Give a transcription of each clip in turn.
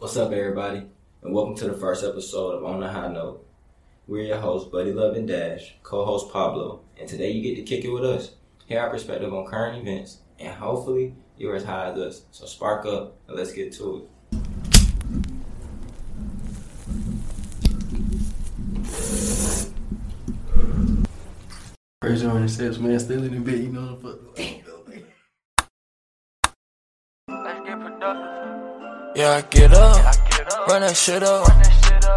What's up, everybody, and welcome to the first episode of On the High Note. We're your hosts, Buddy Love and Dash, co-host Pablo, and today you get to kick it with us, hear our perspective on current events, and hopefully you're as high as us. So spark up and let's get to it. Crazy on steps, man, still in the bed, you know what fuck. Yeah, I get up, run that shit up.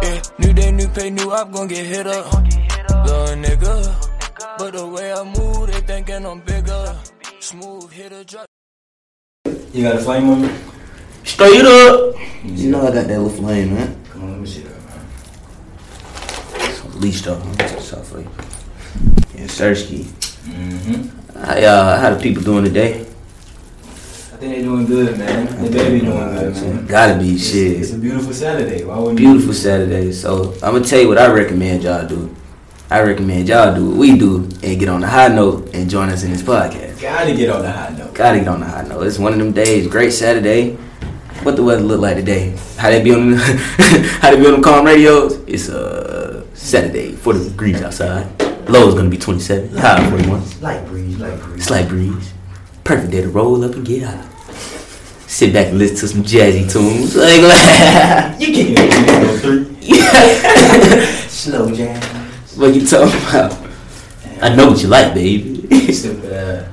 Yeah, new day, new pay, new op, gon' get hit up. Little nigga, but the way I move, they thinking I'm bigger. Smooth, hit a drop. You got a flame on me? Straight up! You know I got that little flame, man. Come on, let me see that, man. Leashed up. South Lake. Yeah, Sersky. Mm-hmm. I, uh, how the people doing today? I think they're doing good, man. They better be doing good, man. Gotta be It's, shit. it's a beautiful Saturday. Why wouldn't Beautiful Saturday. So I'm gonna tell you what I recommend y'all do. I recommend y'all do what we do and get on the high note and join us in this podcast. Gotta get on the high note. Gotta get on the high note. It's one of them days. Great Saturday. What the weather look like today? How they be on? how they be on them calm radios? It's uh Saturday, 40 degrees outside. Low is gonna be 27. High 41. Light breeze, light breeze. Slight breeze. Perfect day to roll up and get out. Sit back and listen to some jazzy tunes. Like, like You kicking it three. yeah. Slow jam. what you talking about? I know what you like, baby. Stupid ass.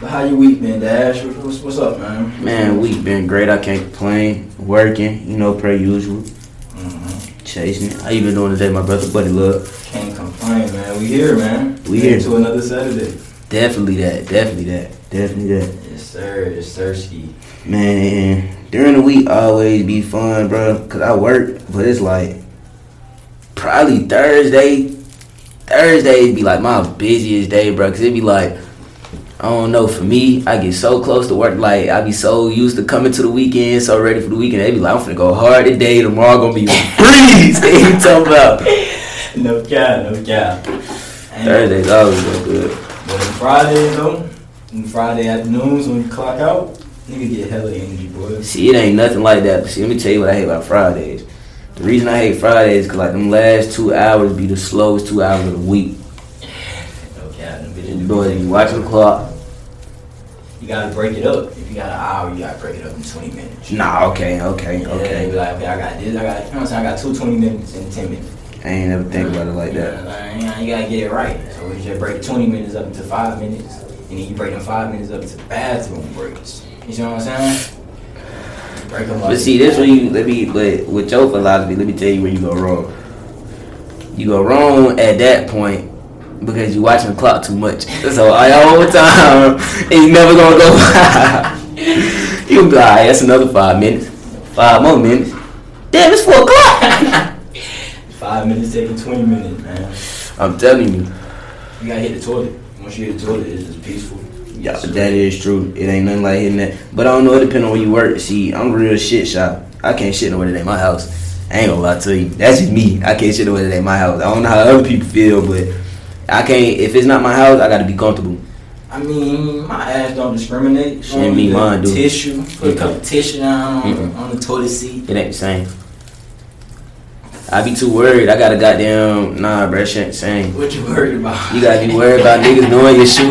But how you week been, Dash? What's, what's up, man? Man, week been great. I can't complain. Working, you know, per usual. Mhm. Chasing. How you been doing today, my brother, buddy? Love. Can't complain, man. We here, man. We here. to another Saturday. Definitely that. Definitely that. Definitely that. Yes, sir. Yes, sir. Ski. Man, during the week always be fun, bro. Cause I work, but it's like probably Thursday. Thursday be like my busiest day, bro. Cause it be like I don't know. For me, I get so close to work. Like I be so used to coming to the weekend, so ready for the weekend. They be like, I'm finna go hard today. Tomorrow gonna be breeze. they talking about No cap, no cap. Thursdays always go good. But on Fridays, though, on Friday afternoons when you clock out, nigga get hella energy, boy. See, it ain't nothing like that. But see, let me tell you what I hate about Fridays. The reason I hate Fridays is cause like them last two hours be the slowest two hours of the week. No cap, them bitches Boy, you watch the clock. You gotta break it up. If you got an hour, you gotta break it up in 20 minutes. Nah, okay, okay, Yeah, okay. be like, okay, I got this, I got, you know what I'm saying? I got two 20 minutes and 10 minutes. I ain't never think about it like that. You gotta get it right. So we just break 20 minutes up into five minutes, and then you break them five minutes up into bathroom breaks. You see what I'm saying? Break them But see, this where you let me but with your philosophy, let me tell you where you go wrong. You go wrong at that point because you watching the clock too much. So all the time, it's never gonna go. You be like, "Alright, that's another five minutes, five more minutes. Damn, it's four o'clock. Five minutes taking 20 minutes, man. I'm telling you, You gotta hit the toilet. Once you hit the toilet, it's just peaceful. yeah, that is true. It ain't nothing like hitting that. But I don't know. It depends on where you work. See, I'm real shit shop. I can't shit nowhere that ain't my house. I ain't gonna lie to you. That's just me. I can't shit nowhere that ain't my house. I don't know how other people feel, but I can't. If it's not my house, I gotta be comfortable. I mean, my ass don't discriminate. Me, The mine do. Tissue. Put a couple tissue down on, on the toilet seat. It ain't the same. I be too worried. I gotta goddamn nah, bruh. Shit ain't same. What you worried about? You gotta be worried about niggas knowing your shoes.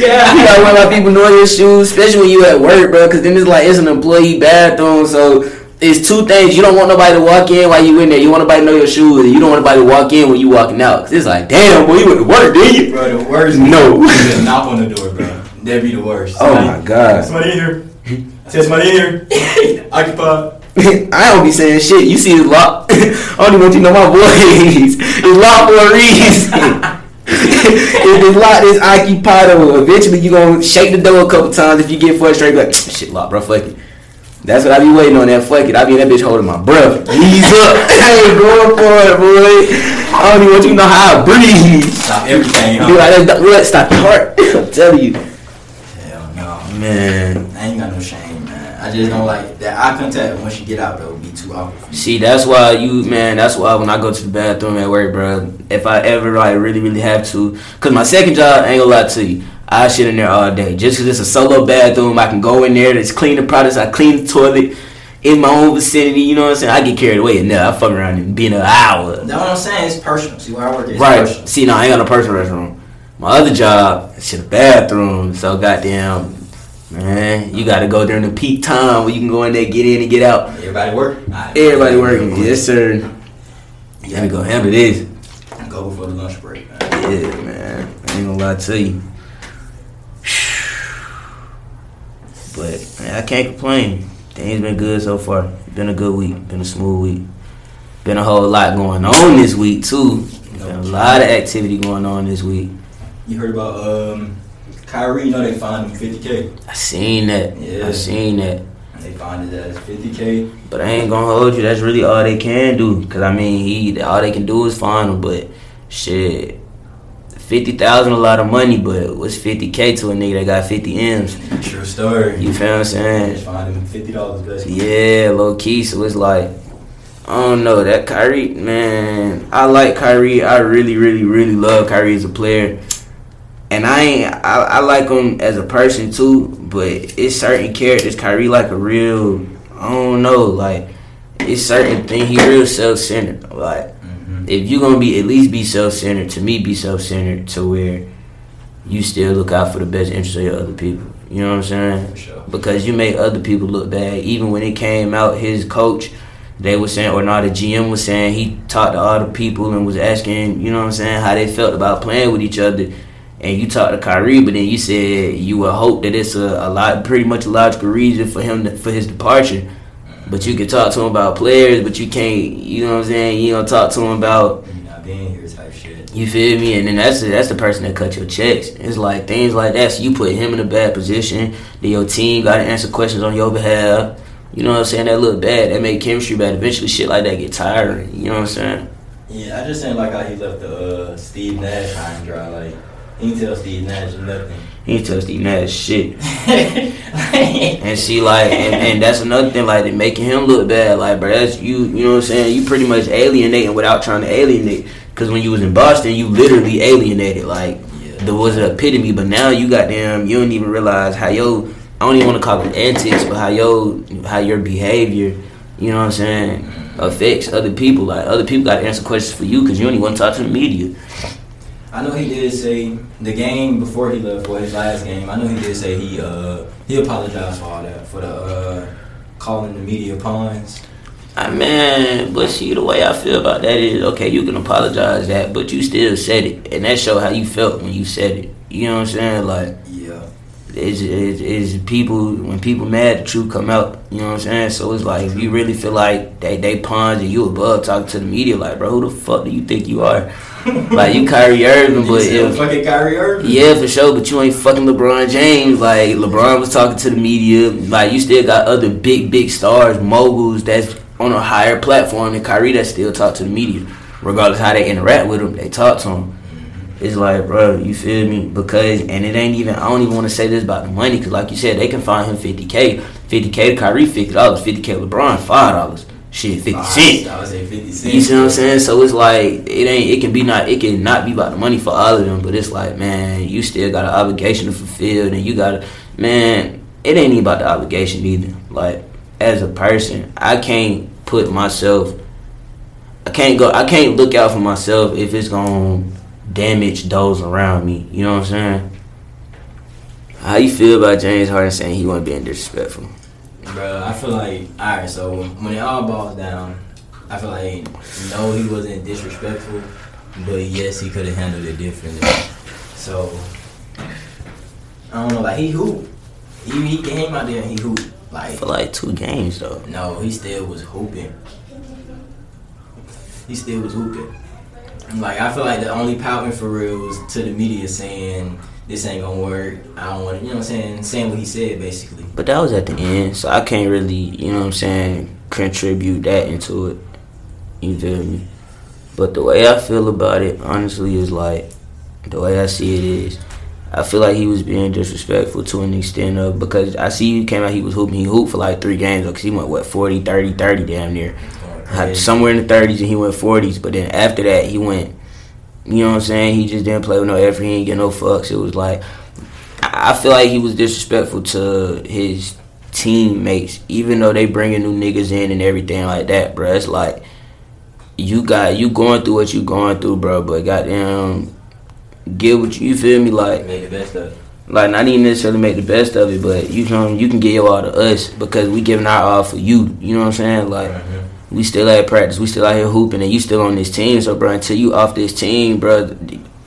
yeah. You gotta worry about people knowing your shoes, especially when you at work, bro. Cause then it's like it's an employee bathroom, so it's two things. You don't want nobody to walk in while you in there. You want nobody to know your shoes, and you don't want nobody to walk in when you walking out. Cause it's like, damn, boy, you went to work, did you? Bro, the worst. No. knock on the door, bro. That'd be the worst. Oh my god. Somebody in here. I said somebody in here. Occupied. I don't be saying shit. You see it's locked. I don't even want you to know my voice. It's locked for a reason. if it's locked, it's occupied. Eventually you gonna shake the door a couple times. If you get frustrated, be like shit locked, bro. Fuck it. That's what I be waiting on. That fuck it. I be in that bitch holding my breath. Ease up. I ain't going for it, boy. I don't even want you to know how I breathe. Stop everything. Huh? like, that's- what? Stop your heart. I'm telling you, Hell no. man. I ain't got no shame. I just don't like that eye contact once you get out though. Be too awkward. See, that's why you, man. That's why when I go to the bathroom at work, bro. If I ever like really, really have to, cause my second job, I ain't gonna lie to you, I shit in there all day. Just cause it's a solo bathroom, I can go in there. It's clean the products. I clean the toilet. in my own vicinity. You know what I'm saying? I get carried away enough. I fuck around and be in an hour. That's what I'm saying. It's personal. See where I work. It's Right. Personal. See, no, I ain't got no personal restroom. My other job, it's in the bathroom. So goddamn, man, you got to go during the peak time where you can go in there, get in and get out. Everybody work. Alright. Everybody working. Yes, sir. You gotta go handle this. Go before the lunch break. Man. Yeah, man. I ain't gonna lie to you. But man, I can't complain. Things been good so far. Been a good week. Been a smooth week. Been a whole lot going on this week too. Been a lot of activity going on this week. You heard about um, Kyrie? You know they fined him 50k. I seen that. Yeah. I seen that. They fined it as 50k. But I ain't gonna hold you. That's really all they can do. Cause I mean, he all they can do is fine him. But shit, fifty thousand a lot of money. But what's fifty k to a nigga that got fifty m's? True story. You feel what I'm saying? fined him fifty dollars basically. Yeah, low key. So it's like, I don't know that Kyrie man. I like Kyrie. I really, really, really love Kyrie as a player, and I ain't. I, I like him as a person too. But it's certain characters. Kyrie like a real. I don't know. Like it's certain thing. He real self centered. Like hmm if you gonna be at least be self centered, to me be self centered to where you still look out for the best interest of your other people. You know what I'm saying? Sure. because you make other people look bad. Even when it came out, his coach, they were saying, or not, the GM was saying he talked to all the people and was asking, you know what I'm saying, how they felt about playing with each other. And you talked to Kyrie, but then you said you would hope that it's a, a lot, pretty much a logical reason for him to, for his departure. But you can talk to him about players, but you can't, you know what I'm saying. You don't talk to him about You not being here type shit. you feel me? And then that's that's the person that cut your checks. It's like things like that. So you put him in a bad position. Then your team got to answer questions on your behalf. You know what I'm saying? That look bad. That make chemistry bad. Eventually, shit like that get tiring. You know what I'm saying? Yeah, I just didn't like how he left the uh, Steve Nash high and dry. Like he didn't tell Steve Nash nothing. He ain't tell Steve Nash shit. And see, like, and, and that's another thing, like, they making him look bad. Like, bro, that's you. You know what I'm saying? You pretty much alienating without trying to alienate. Because when you was in Boston, you literally alienated. Like, Yeah. there was an epitome. But now you got them. You don't even realize how yo, I don't even want to call it antics, but how yo, how your behavior. You know what I'm saying? Mm-hmm. Affects other people. Like other people got to answer questions for you because you only want to talk to the media. I know he did say the game before he left for his last game. I know he did say he uh he apologized for all that for the uh calling the media pawns. I man, but see the way I feel about that is okay. You can apologize that, but you still said it, and that show how you felt when you said it. You know what I'm saying? Like Yeah. it's, it's, it's people when people mad, the truth come out. You know what I'm saying? So it's like if you really feel like they they pawns and you above talking to the media, like bro, who the fuck do you think you are? like you Kyrie Irving, but if fucking Kyrie Irving. yeah, for sure, but you ain't fucking LeBron James. Like LeBron was talking to the media. Like you still got other big, big stars, moguls that's on a higher platform than Kyrie that still talk to the media. Regardless how they interact with him, they talk to him. It's like, bro, you feel me? Because and it ain't even. I don't even want to say this about the money, because like you said, they can find him fifty k, fifty k to Kyrie, fifty dollars, fifty k LeBron, five dollars. Shit, fifty cents. I would say fifty cents. You see what I'm saying? So it's like it ain't. It can be not. It can not be about the money for all of them. But it's like, man, you still got an obligation to fulfill, and you got to, man. It ain't even about the obligation either. Like as a person, I can't put myself. I can't go. I can't look out for myself if it's gonna damage those around me. You know what I'm saying? How you feel about James Harden saying he wasn't being disrespectful? Bro, I feel like all right. So when it all boils down, I feel like no, he wasn't disrespectful, but yes, he could have handled it differently. So I don't know, like he hooped. He he came out there and he hooped. Like For like two games though. no, he still was hooping. He still was hooping. Like I feel like the only pouting for real was to the media saying this ain't gonna work. I don't want to, you know what I'm saying, saying what he said basically. But that was at the end, so I can't really, you know what I'm saying, contribute that into it. You feel me? But the way I feel about it, honestly, is like the way I see it is, I feel like he was being disrespectful to an extent of because I see he came out, he was hooping, he hooped for like three games because he went what 40, 30, 30 damn near, somewhere in the thirties and he went forties. But then after that, he went. You know what I'm saying? He just didn't play with no effort. He didn't get no fucks. It was like I feel like he was disrespectful to his teammates, even though they bringing new niggas in and everything like that, bro. It's like you got you going through what you going through, bro. But goddamn, get what you, you feel me like. Made the best of it. Like not even necessarily make the best of it, but you can you can get your all to us because we giving our all for you. You know what I'm saying? Like Mm-hmm. We still at practice, we still out here hooping, and you still on this team. So, bro, until you off this team, bro,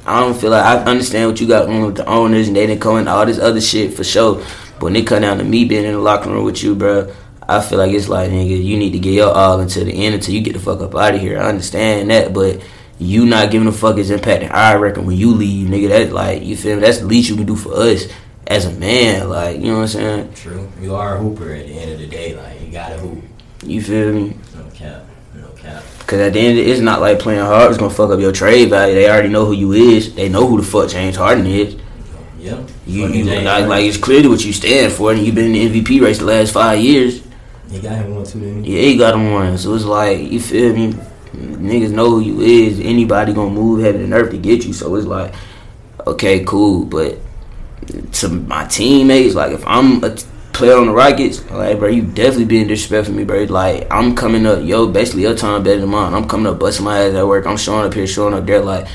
I don't feel like I understand what you got on with the owners and they didn't come in all this other shit for sure. But when it come down to me being in the locker room with you, bro, I feel like it's like nigga, you need to get your all until the end until you get the fuck up out of here. I understand that, but you not giving a fuck is impacting our record when you leave, nigga. That's like you feel me. That's the least you can do for us as a man. Like you know what I'm saying. True. You are a hooper at the end of the day. Like you gotta hoop. You feel me? No cap. No cap. Cause at the end, it's not like playing hard is gonna fuck up your trade value. They already know who you is. They know who the fuck James Harden is. Yeah. You, you James like, like it's clearly what you stand for, and you've been in the MVP race the last five years. You got him one too, didn't you? Yeah, he got him one. So it's like you feel me. Niggas know who you is. Anybody gonna move heaven and earth to get you. So it's like, okay, cool. But to my teammates, like if I'm a t- player on the Rockets, like bro, you definitely being disrespectful to me, bro. Like I'm coming up, yo, basically your time better than mine. I'm coming up, busting my ass at work. I'm showing up here, showing up there. Like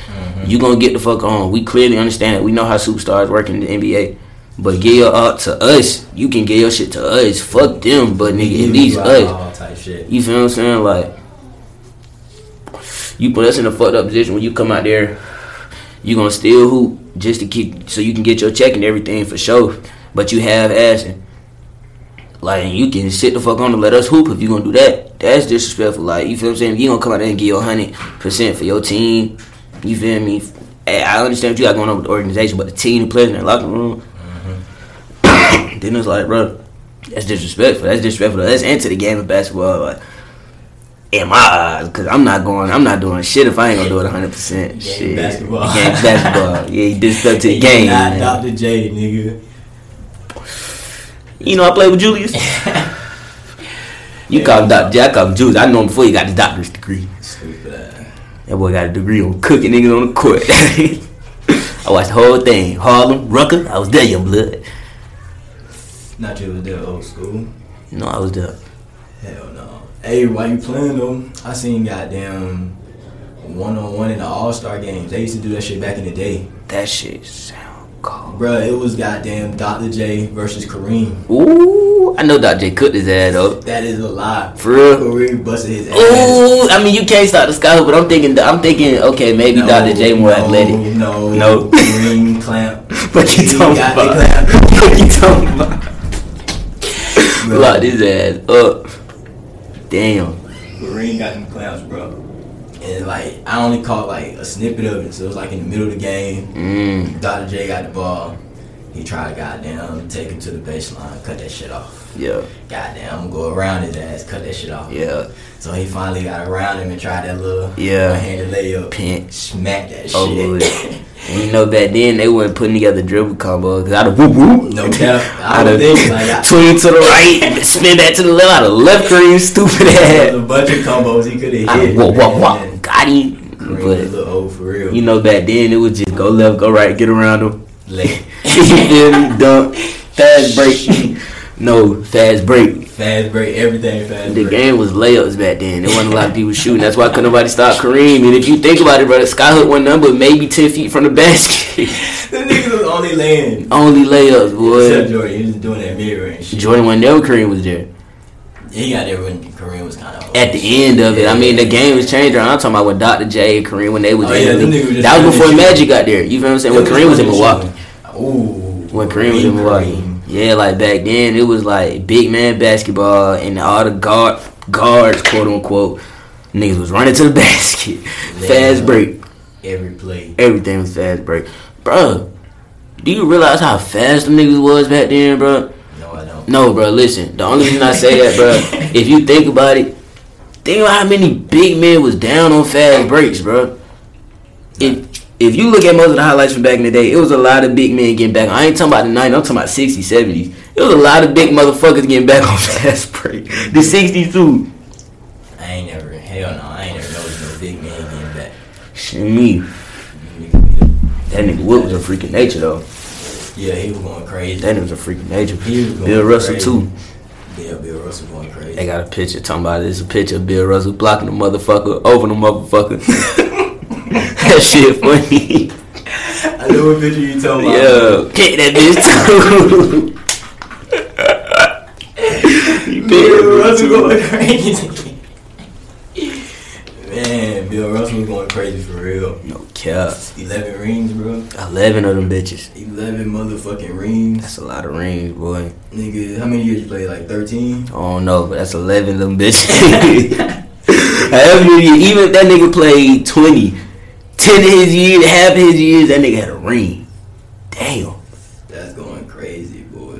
you gonna get the fuck on. We clearly understand it. We know how superstars work in the NBA. But get your up to us. You can get your shit to us. Fuck them, but nigga, at least us. You feel what I'm saying? Like, you put us in a fucked up position when you come out there, you gonna steal hoop just to keep so you can get your check and everything for sure. But you have assing. Like you can sit the fuck on and let us hoop if you gonna do that. That's disrespectful. Like you feel what I'm saying? If you gonna come out there and give your hundred percent for your team, you feel me? Hey, I understand what you got going on with the organization, but the team, the players in the locker room, mm-hmm. then it's like, bro, that's disrespectful. That's disrespectful to us and to the game of basketball. Like, in my eyes, because I'm not going, I'm not doing shit if I ain't gonna do it 100. percent Game Shit, basketball. game basketball. Yeah, you disrespect to the game. Not. Dr. J, nigga. You know, I played with Julius. You call him Dr. J, I call him Julius. I know him before he got his doctor's degree. Stupid. That boy got a degree on cooking niggas on the court. I watched the whole thing. Harlem, Rucker, I was there, young blood. Not you was there old school. No, I was there. Hell no. Hey, why you playing though? I seen goddamn one on one in the All Star games. They used to do that shit back in the day. That shit Bruh, it was goddamn Dr. J versus Kareem. Ooh, I know Dr. J cooked his ass though. That is a lie. For real? Kareem busted his ass. Ooh, I mean you can't stop the sky, but I'm thinking, I'm thinking, okay, maybe Dr. J more no, athletic. No, No. Kareem clamp. What you talking about? clamp. What you talking about? Bro. Lock his ass up. Damn. Kareem got them clamps, bro. And like, I only caught like a snippet of it, so it was like in the middle of the game. Mm, Dr. J got the ball. He tried to goddamn take him to the baseline, cut that shit off. yeah, Goddamn, I'm gonna go around his ass, cut that shit off. yeah, So he finally got around him and tried that little Yeah. handed layup. Pin. Smack that Oh, shit. You know back then they wasn't putting together dribble combos. Cause I'd have whoop whoop. No cap. I I'd don't think like I, swing to the right, spin back to the left. I'd have left Kareem stupid ass. a bunch of combos he could have hit. have walk, walk, man. walk. Got him. Kareem was a But old for real. you know back then it was just go left, go right, get around him. Late. you feel me? Dunk, fast break. no, fast break. Fast break, everything fast The break. game was layups back then. There wasn't a lot of people shooting. That's why couldn't nobody stop Kareem. And if you think about it, brother, Skyhook one number maybe ten feet from the basket. the nigga was only laying. Only layups, boy. Except. Jordan, he was doing that mid range. Jordan wasn't there when Kareem was there. He got there when Kareem was kind of At the end of it, I mean, the game was changing. I'm talking about when Dr. J and Kareem when they was Oh, in yeah, the them league. niggas just That was before Magic got there. You feel what I'm saying? When Kareem was in Milwaukee. Ooh. When Kareem was in Milwaukee. Yeah, like back then it was like big man basketball and all the guard guards, quote unquote, niggas was running to the basket. Fast break. Every play. Everything was fast break. Bro, do you realize how fast the niggas was back then, bro? No, bro, listen. The only reason I say that, bro, if you think about it, think about how many big men was down on fast breaks, bro. If if you look at most of the highlights from back in the day, it was a lot of big men getting back. I ain't talking about the 90s, I'm talking about 60s, 70s. It was a lot of big motherfuckers getting back on fast break. The 60s too. I ain't never, hell no, I ain't never noticed no big man getting back. Shit, me. That nigga Wood was a freaking nature though. Yeah, he was going crazy. That was a freaking nature. He was going Bill Russell crazy. too. Yeah, Bill Russell going crazy. They got a picture talking about it. It's a picture of Bill Russell blocking the motherfucker over the motherfucker. that shit funny. I know what picture you talking about. Yeah, kick that bitch too. Bill Russell going crazy. Bill Russell was going crazy for real. No cap. 11 rings, bro. Eleven of them bitches. 11 motherfucking rings. That's a lot of rings, boy. Nigga, how many years you played? Like 13? I don't know, but that's eleven of them bitches. However, even if that nigga played 20, 10 of his years, half of his years, that nigga had a ring. Damn. That's going crazy, boy.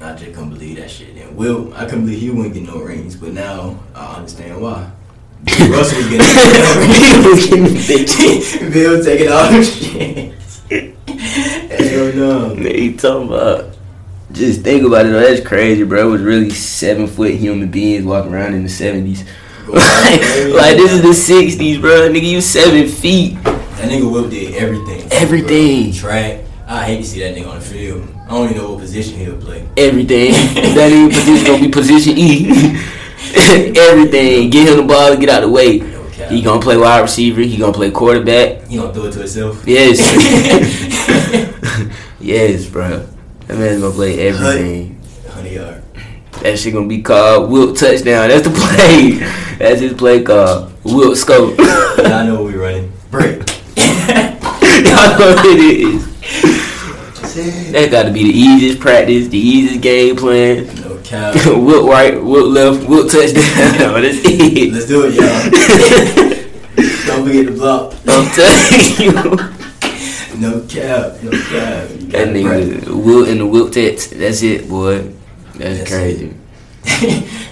I just couldn't believe that shit. And Wilt, I couldn't believe he wouldn't get no rings, but now I understand why. Russell was getting He was getting bitches. Bill taking all them shit. Hell no. He talking about. Just think about it though, that's crazy, bro. It was really seven foot human beings walking around in the seventies. like, like, this is the sixties, bro. Nigga, you seven feet. That nigga Wilt did everything. Everything. Bro. Track. I hate to see that nigga on the field. I don't even know what position he'll play. Everything. that nigga position gonna be position E. Everything. Get him the ball and get out of the way. He gonna play wide receiver. He gonna play quarterback. He gonna throw it to himself. Yes. yes, bro. That man's gonna play everything. Honey yard. That shit gonna be called Wilt touchdown. That's the play. That's his play called Wilt scope. I know what we running. Break. Y'all know what it is. That got to be the easiest practice, the easiest game plan. Cap. Wilt right, Wilt left, Wilt touchdown. That's it. Let's do it, y'all. Don't forget to block. I'm telling you. No cap. No cap. That nigga Wilt and the Wilt. That's it, boy. That's, That's crazy.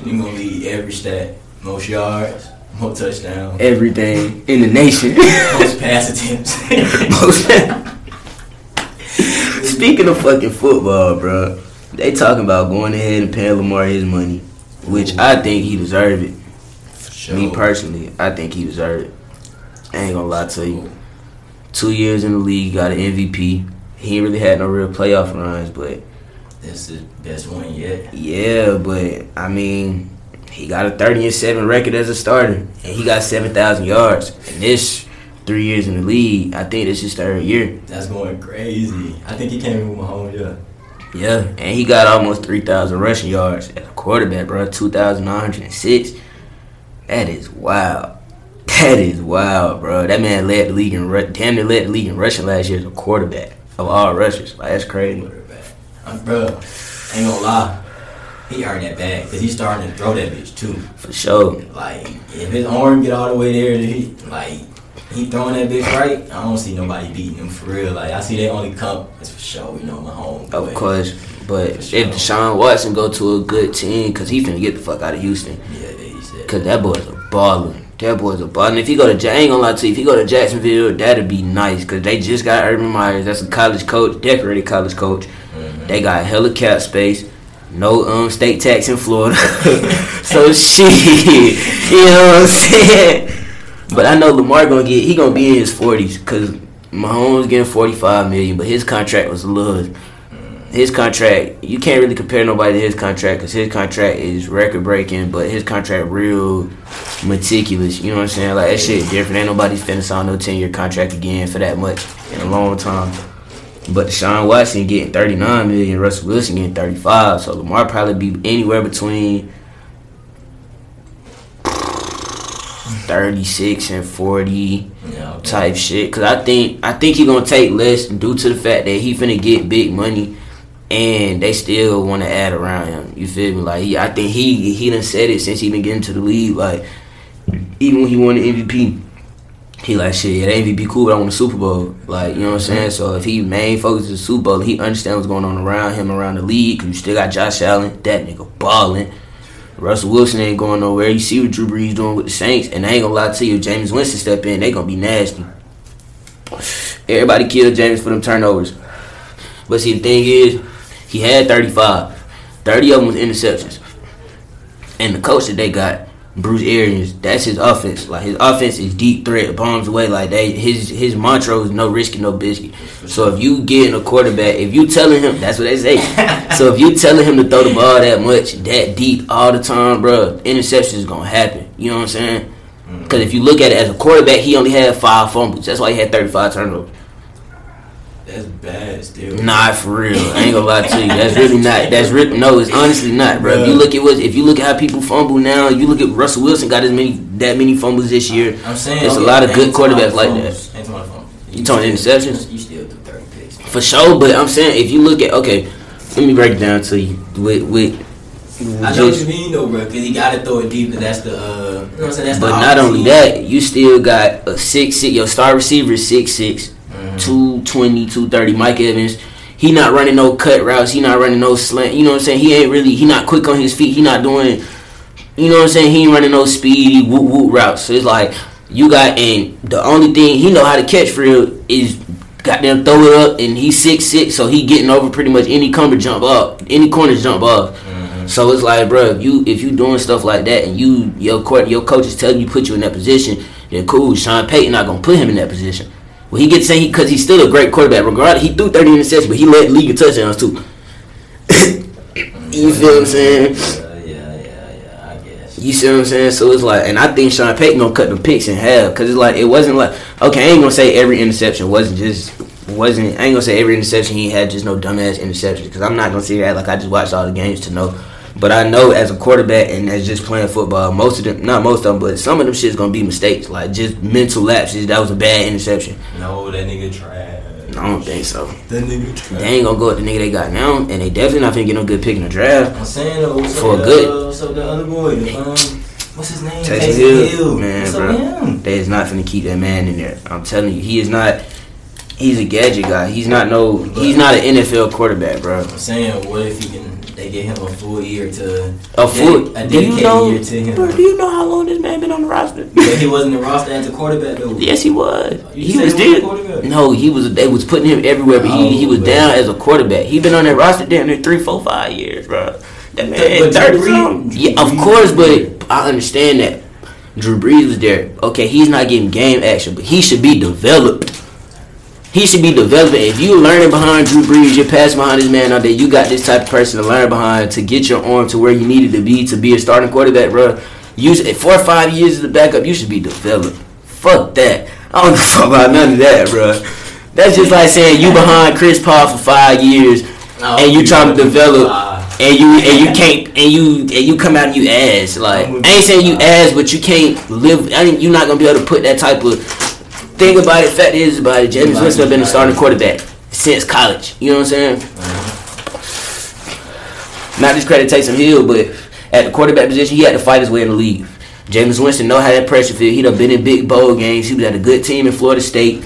you gonna lead every stat. Most yards, Most touchdowns, Everything in the nation. most pass attempts. Most. Speaking of fucking football, bro, they talking about going ahead and paying Lamar his money, which I think he deserved it. Me personally, I think he deserved it. I ain't gonna lie to you. Two years in the league, got an MVP. He ain't really had no real playoff runs, but That's the best one yet. yeah, but I mean, he got a thirty and seven record as a starter, and he got seven thousand yards. And this three years in the league, I think this is his third year. That's going crazy. I think he came in with Mahomes, yeah. Yeah, and he got almost 3,000 rushing yards as a quarterback, bro. 2,906. That is wild. That is wild, bro. That man led the league in ru- damn near led the league in rushing last year as a quarterback of all rushers. Like that's crazy. Quarterback. I'm, bro, ain't gonna lie. He earned that bag because he's starting to throw that bitch too. For sure. Like, if his arm get all the way there, he, like, he throwing that bitch right, I don't see nobody beating him for real. Like, I see they only come, it's for sure, you know, Mahomes. Of but- course. But For if sure. Deshaun Watson go to a good team, because he finna get the fuck out of Houston. Yeah, he said. Because that boy's a baller. That boy's a baller. And if he go to, I ain't gonna lie to you, if he go to Jacksonville, that'd be nice. Because they just got Urban Myers. That's a college coach, decorated college coach. Mhm. They got hella cap space. No um state tax in Florida. so shit. You know what I'm saying? But I know Lamar gonna get he gonna be in his forties because Mahomes getting forty five million, but his contract was a little his contract you can't really compare nobody to his contract because his contract is record breaking, but his contract real meticulous. You know what I'm saying? Like that shit different. Ain't nobody finna sign no ten year contract again for that much in a long time. But Deshaun Watson getting 39 million, Russell Wilson getting 35. So Lamar probably be anywhere between 36 and 40 Yeah, okay. type shit. Cause I think I think he gonna take less due to the fact that he finna get big money, and they still want to add around him. You feel me? Like he, I think he he done said it since he been getting to the league. Like even when he won the MVP, he like shit. Yeah, the MVP cool, but I want a Super Bowl. Like you know what I'm saying. So if he main focus is Super Bowl, he understands what's going on around him around the league. Cause you still got Josh Allen, that nigga balling. Russell Wilson ain't going nowhere. You see what Drew Brees doing with the Saints, and I ain't gonna lie to you. Jameis Winston step in, they gonna be nasty. Everybody killed Jameis for them turnovers. But see, the thing is, he had 35. 30 of them was interceptions. And the coach that they got Bruce Arians. That's his offense. Like his offense is deep threat, bombs away. Like they his his mantra is no risk and no biscuit. So if you get in a quarterback, if you telling him that's what they say. so if you telling him to throw the ball that much, that deep all the time, bro, interception is gonna happen. You know what I'm saying? Mm. Because if you look at it as a quarterback, he only had five fumbles. That's why he had 35 turnovers. That's bad still. Nah, for real. I ain't gonna lie to you. That's really not. That's really no. It's honestly not, bro. If you look at what, if you look at how people fumble now, you look at Russell Wilson got as many that many fumbles this year. I'm saying There's a lot of good quarterbacks like fumbles. Ain't talking fumbles. You talking interceptions? You still do 30 picks. For sure, but I'm saying if you look at okay, let me break it down to you with with. I know what you mean though, bro, because he got to throw it deep, because that's the, uh, you know what I'm saying? That's But not only that, you still got a six six. Your star receiver is six six, Mhm. 220, 230. Mike Evans. He not running no cut routes. He not running no slant. You know what I'm saying? He ain't really. He not quick on his feet. He not doing. You know what I'm saying? He ain't running no speedy whoop whoop routes. So it's like you got and the only thing he know how to catch for real is goddamn throw it up and he's six six, so he getting over pretty much any cover jump up, any corners jump off. Mhm. So it's like, bro, if you if you doing stuff like that and you your court your coach is telling you put you in that position, then cool. Sean Payton not gonna put him in that position. Well, he gets saying he because he's still a great quarterback. Regardless, he threw thirty interceptions, but he led league in touchdowns too. you feel what I'm saying? Yeah, yeah, yeah, yeah, I guess. You see what I'm saying? So it's like, and I think Sean Payton gonna cut the picks in half because it's like it wasn't like okay, I ain't gonna say every interception wasn't just wasn't. I ain't gonna say every interception he had just no dumbass interceptions because I'm not gonna say that like I just watched all the games to know. But I know as a quarterback and as just playing football, most of them, not most of them, but some of them shit's gonna be mistakes, like just mental lapses. That was a bad interception. No, that nigga trash. I don't think so. That nigga trash. They ain't gonna go with the nigga they got now, and they definitely not finna get no good pick in the draft. I'm saying though, what's For up good. Uh, what's up the other boy? Um, what's his name? Taysom Hill, man, what's bro. They is not finna keep that man in there. I'm telling you, he is not. He's a gadget guy. He's not no. He's not an NFL quarterback, bro. I'm saying, what if he can? They get him a full year to A full. a Do you dedicated know? year to him. Bro, do you know how long this man been on the roster? But he wasn't the roster as a quarterback though. Yes, he was. You He was he there. No, he was. They was putting him everywhere, but he, Oh, he was but- down as a quarterback. He been on that roster damn near three, four, five years, bro. That man, thirty something. Yeah, of course, but I understand that. Drew Brees was there. Okay, he's not getting game action, but he should be developed. He should be developing. If you learning behind Drew Brees, you're passing behind this man out there. You got this type of person to learn behind to get your arm to where you needed to be to be a starting quarterback, bro. You should- four or five years as a backup, you should be developed. Fuck that. I don't give a fuck about none of that, bro. That's just like saying you behind Chris Paul for five years No, and you trying to develop and you and you can't and you and you come out and you ass like I ain't saying you ass, but you can't live. I mean, you're not gonna be able to put that type of thing about it. Fact is about it. Jameis Winston have been a starting quarterback since college. You know what I'm saying? Mm-hmm. Not discredit Taysom Hill, but at the quarterback position, he had to fight his way in the league. Jameis Winston know how that pressure feel. He done been in big bowl games. He was at a good team in Florida State.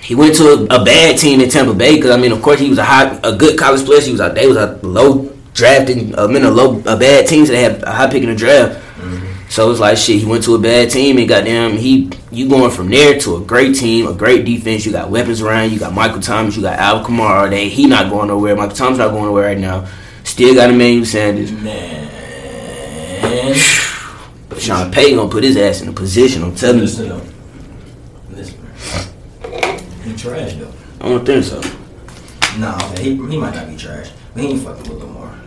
He went to a, a bad team in Tampa Bay because I mean, of course, he was a high, a good college player. He was a, they was a low drafting, uh, I mean, a low, a bad team, so they had a high pick in the draft. So it's like shit. He went to a bad team and goddamn, he you going from there to a great team, a great defense. You got weapons around. You got Michael Thomas. You got Al Kamara. They he not going nowhere. Michael Thomas not going nowhere right now. Still got Emmanuel Sanders. Man. But Sean Payton gonna put his ass in a position. I'm telling you. Listen though. Listen. He trash though. I don't think so. Nah, he, he might not be trash, but he ain't fucking with Lamar.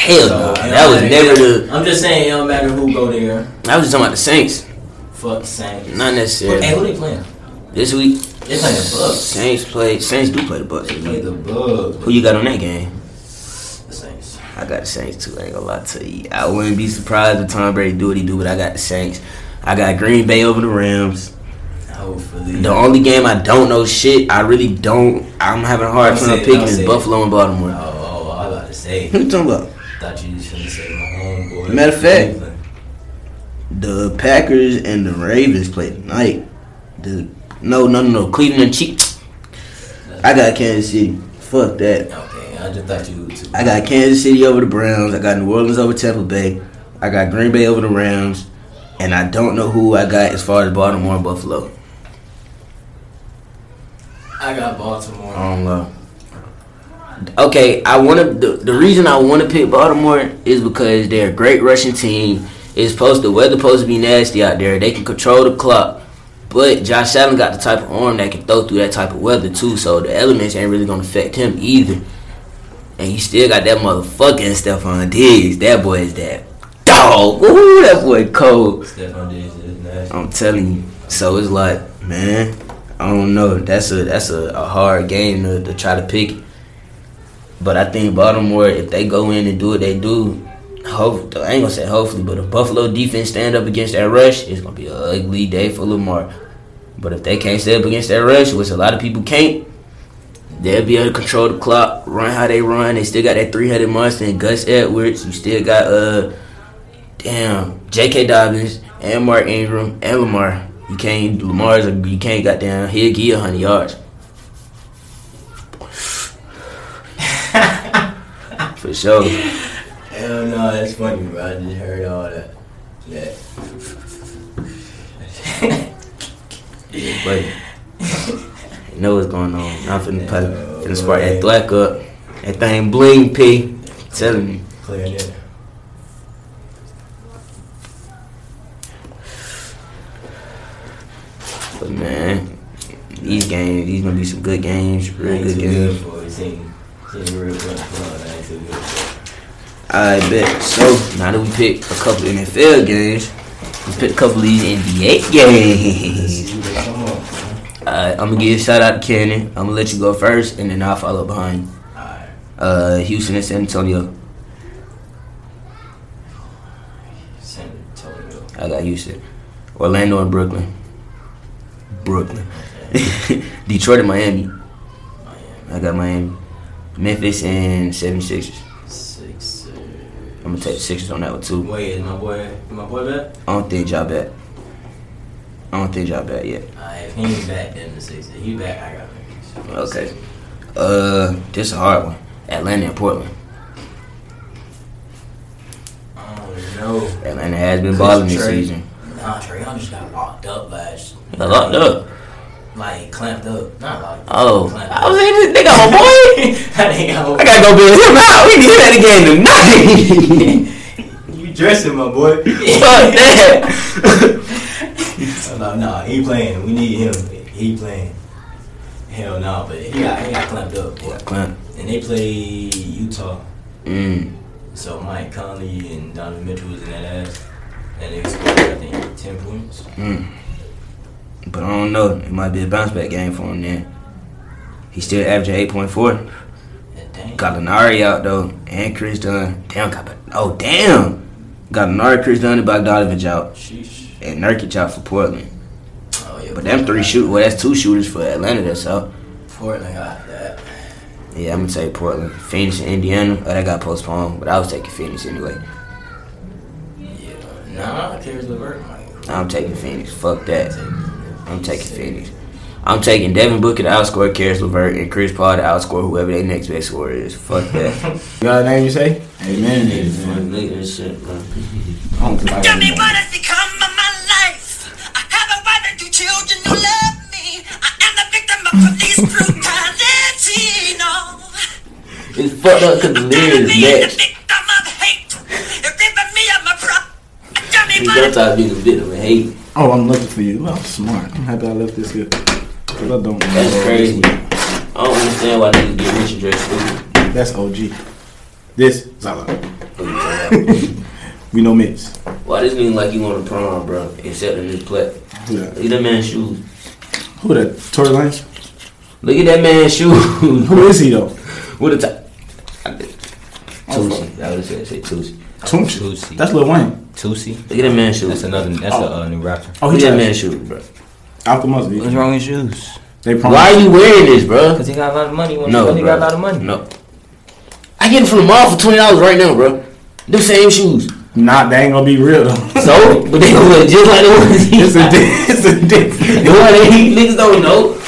Hell So, no. That was never the. I'm just saying, it don't matter who go there. I was just talking about the Saints. Fuck Saints. Not necessarily. Hey, who they playing? This week, They playing the Bucks. Saints play. Saints do play the Bucks. They play the Bucks. Who you got on that game? The Saints. I got the Saints too. I ain't gonna lie to you. I wouldn't be surprised if Tom Brady do what he do, but I got the Saints. I got Green Bay over the Rams. Hopefully. The only game I don't know shit, I really don't. I'm having a hard time picking is it. Buffalo and Baltimore. Oh, oh, oh I was about to say. Who you talking about? Thought you just finna say my homeboy. Matter of fact- The Packers and the Ravens play tonight. The no, no, no, no. Cleveland and Chiefs. I got Kansas City. Fuck that. Okay, I just thought you would too. I got Kansas City over the Browns. I got New Orleans over Tampa Bay. I got Green Bay over the Rams. And I don't know who I got as far as Baltimore and Buffalo. I got Baltimore. I don't know. Okay, I want to. The, the reason I want to pick Baltimore is because they're a great rushing team. It's supposed the weather supposed to be nasty out there. They can control the clock. But Josh Allen got the type of arm that can throw through that type of weather too, so the elements ain't really gonna affect him either. And he still got that motherfucking Stefon Diggs. That boy is that dog. Ooh, that boy cold. Stefon Diggs is nasty. I'm telling you. So it's like, man, I don't know. That's a that's a, a hard game to, to try to pick. But I think Baltimore, if they go in and do what they do, hope I ain't gonna say hopefully, but if Buffalo defense stand up against that rush, it's gonna be an ugly day for Lamar. But if they can't stand up against that rush, which a lot of people can't, they'll be able to control the clock, run how they run. They still got that three headed monster and Gus Edwards. You still got uh damn J.K. Dobbins and Mark Ingram and Lamar. You can't Lamar's a, you can't goddamn he'll give you hundred yards. For sure. Hell no, that's funny, bro. I just heard all that. That. But you know what's going on. I'm finna, play, finna spark that black up. That thing bling P. Telling you. Clear it. But man, these games, these gonna be some good games, real Ain't good games. good I bet. So now that we picked a couple NFL games, we picked a couple of these NBA games. Alright, I'm gonna give a shout out to Cannon. I'm gonna let you go first, and then I'll follow behind. Uh, Houston and San Antonio. San Antonio. I got Houston. Orlando and Brooklyn. Brooklyn. Detroit and. Miami. I got Miami. Memphis and 76ers. Six. uh, I'm gonna take the Sixers on that one too. Wait, is my boy, my boy back? I don't think y'all bet. I don't think y'all bet yet. Alright, if he ain't back, then the six. If he back, I got Memphis. Okay. Uh, this is a hard one. Atlanta and Portland. I don't. Atlanta has been balling this season. Nah, Trae Young just got locked up last. They locked up. Like clamped up, not locked up. Oh, clamped I was saying they got my boy. That ain't I gotta go build him out. We need him at the game tonight. You dressing, my boy. Fuck that. no, no, he playing. We need him. He playing. Hell no, but he got he got clamped up. boy. Clamp. And they play Utah. Mm. So Mike Conley and Donovan Mitchell was in that ass. And they scored, I think, 10 points. Mm. But I don't know. It might be a bounce back game for him then. He's still averaging 8.4. And dang. Gallinari out though, and Kris Dunn. Damn, got oh damn, Gallinari, Kris Dunn, and Bogdanovich out, Sheesh. and Nurkic out for Portland. Oh, yeah. But them three shoot, well, that's two shooters for Atlanta. That's out. Portland got that. Yeah, I'm gonna take Portland, Phoenix, and Indiana. Oh, that got postponed, but I was taking Phoenix anyway. Yeah. Nah, Caris LeVert. I'm taking Phoenix. Fuck that. Take- I'm taking Phoenix. I'm taking Devin Booker to outscore Caris LeVert and Chris Paul to outscore whoever their next best scorer is. Fuck that. You got a name you say? Amen. Nigga, fuck Amen. nigga, this shit, bro. I don't think I got Tell me what has become of my life. I have a wife and two children who love me. I am the victim of police brutality. No. It's fucked up because the lyrics Me the next. victim of hate. You're ripping me of my pride. Tell me We what don't talk being a victim of hate. Oh, I'm looking for you. Well, I'm smart. I'm happy I left this here. 'Cause I don't. That's crazy. I don't understand why niggas get rich and dress stupid. That's OG. This Zala. Oh, what you talking about? We know mix. Why this nigga like you on the prom, bro? Except in this that? Look at that man's shoes. Who that? Tory Lanez? Look at that man's shoes. Who is he though? What a top. Tusi. I would say say Tusi. Tunchi. That's Lil Wayne. Tusi. Look at that man's shoes. That's another. That's Oh. a uh, new rapper. Oh, he got that trash. man's shoes, bro. Out the muzzle. What's wrong with shoes? They Why are you wearing this, bro? Cause he got a lot of money. When No, he got a lot of money. No. I get it from the mall for twenty dollars right now, bro. The same shoes. Nah, they ain't gonna be real though. So, but they gonna look just like the ones he it's a di- it's a different. The one that he niggas don't know.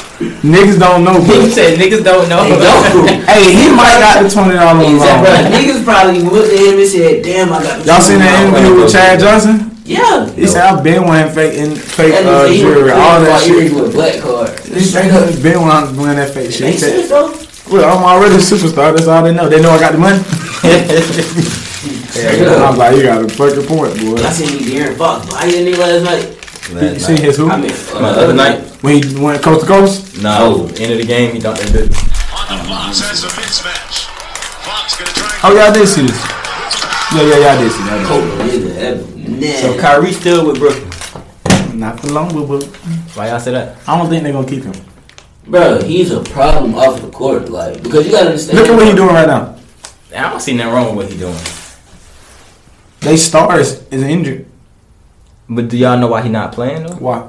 Niggas don't know, bro. said niggas don't know. They don't. hey, he might got the twenty dollars on Exactly. Bro, niggas probably looked at him and said, "Damn, I got." the Y'all seen that interview with Chad Johnson? Yeah. He said I've been wearing fake in fake uh, jewelry, all that shit. with black card. He straight up been wearing wearing that fake shit. He Makes said, sense though. Well, I'm already a superstar. That's all they know. They know I got the money. I'm like, you got a fucking point, boy. I seen you De'Aaron Fox. Why didn't you nigga last night? You see his who? I mean, My other night, When he went coast to coast? no, end of the game, he dunked that bitch. On the Fox has a mismatch. Fox gonna try Oh yeah, I did see this. Yeah, yeah, yeah, I did see that. Oh, Kobe, nigga, So nasty. Kyrie still with Brooklyn. Not for long, but, but Why y'all say that? I don't think they're gonna keep him. Bro, he's a problem off the court, like because you gotta understand. Look at what he doing right now. I don't see nothing wrong with what he doing. They stars is injured. But do y'all know why he not playing though? Why?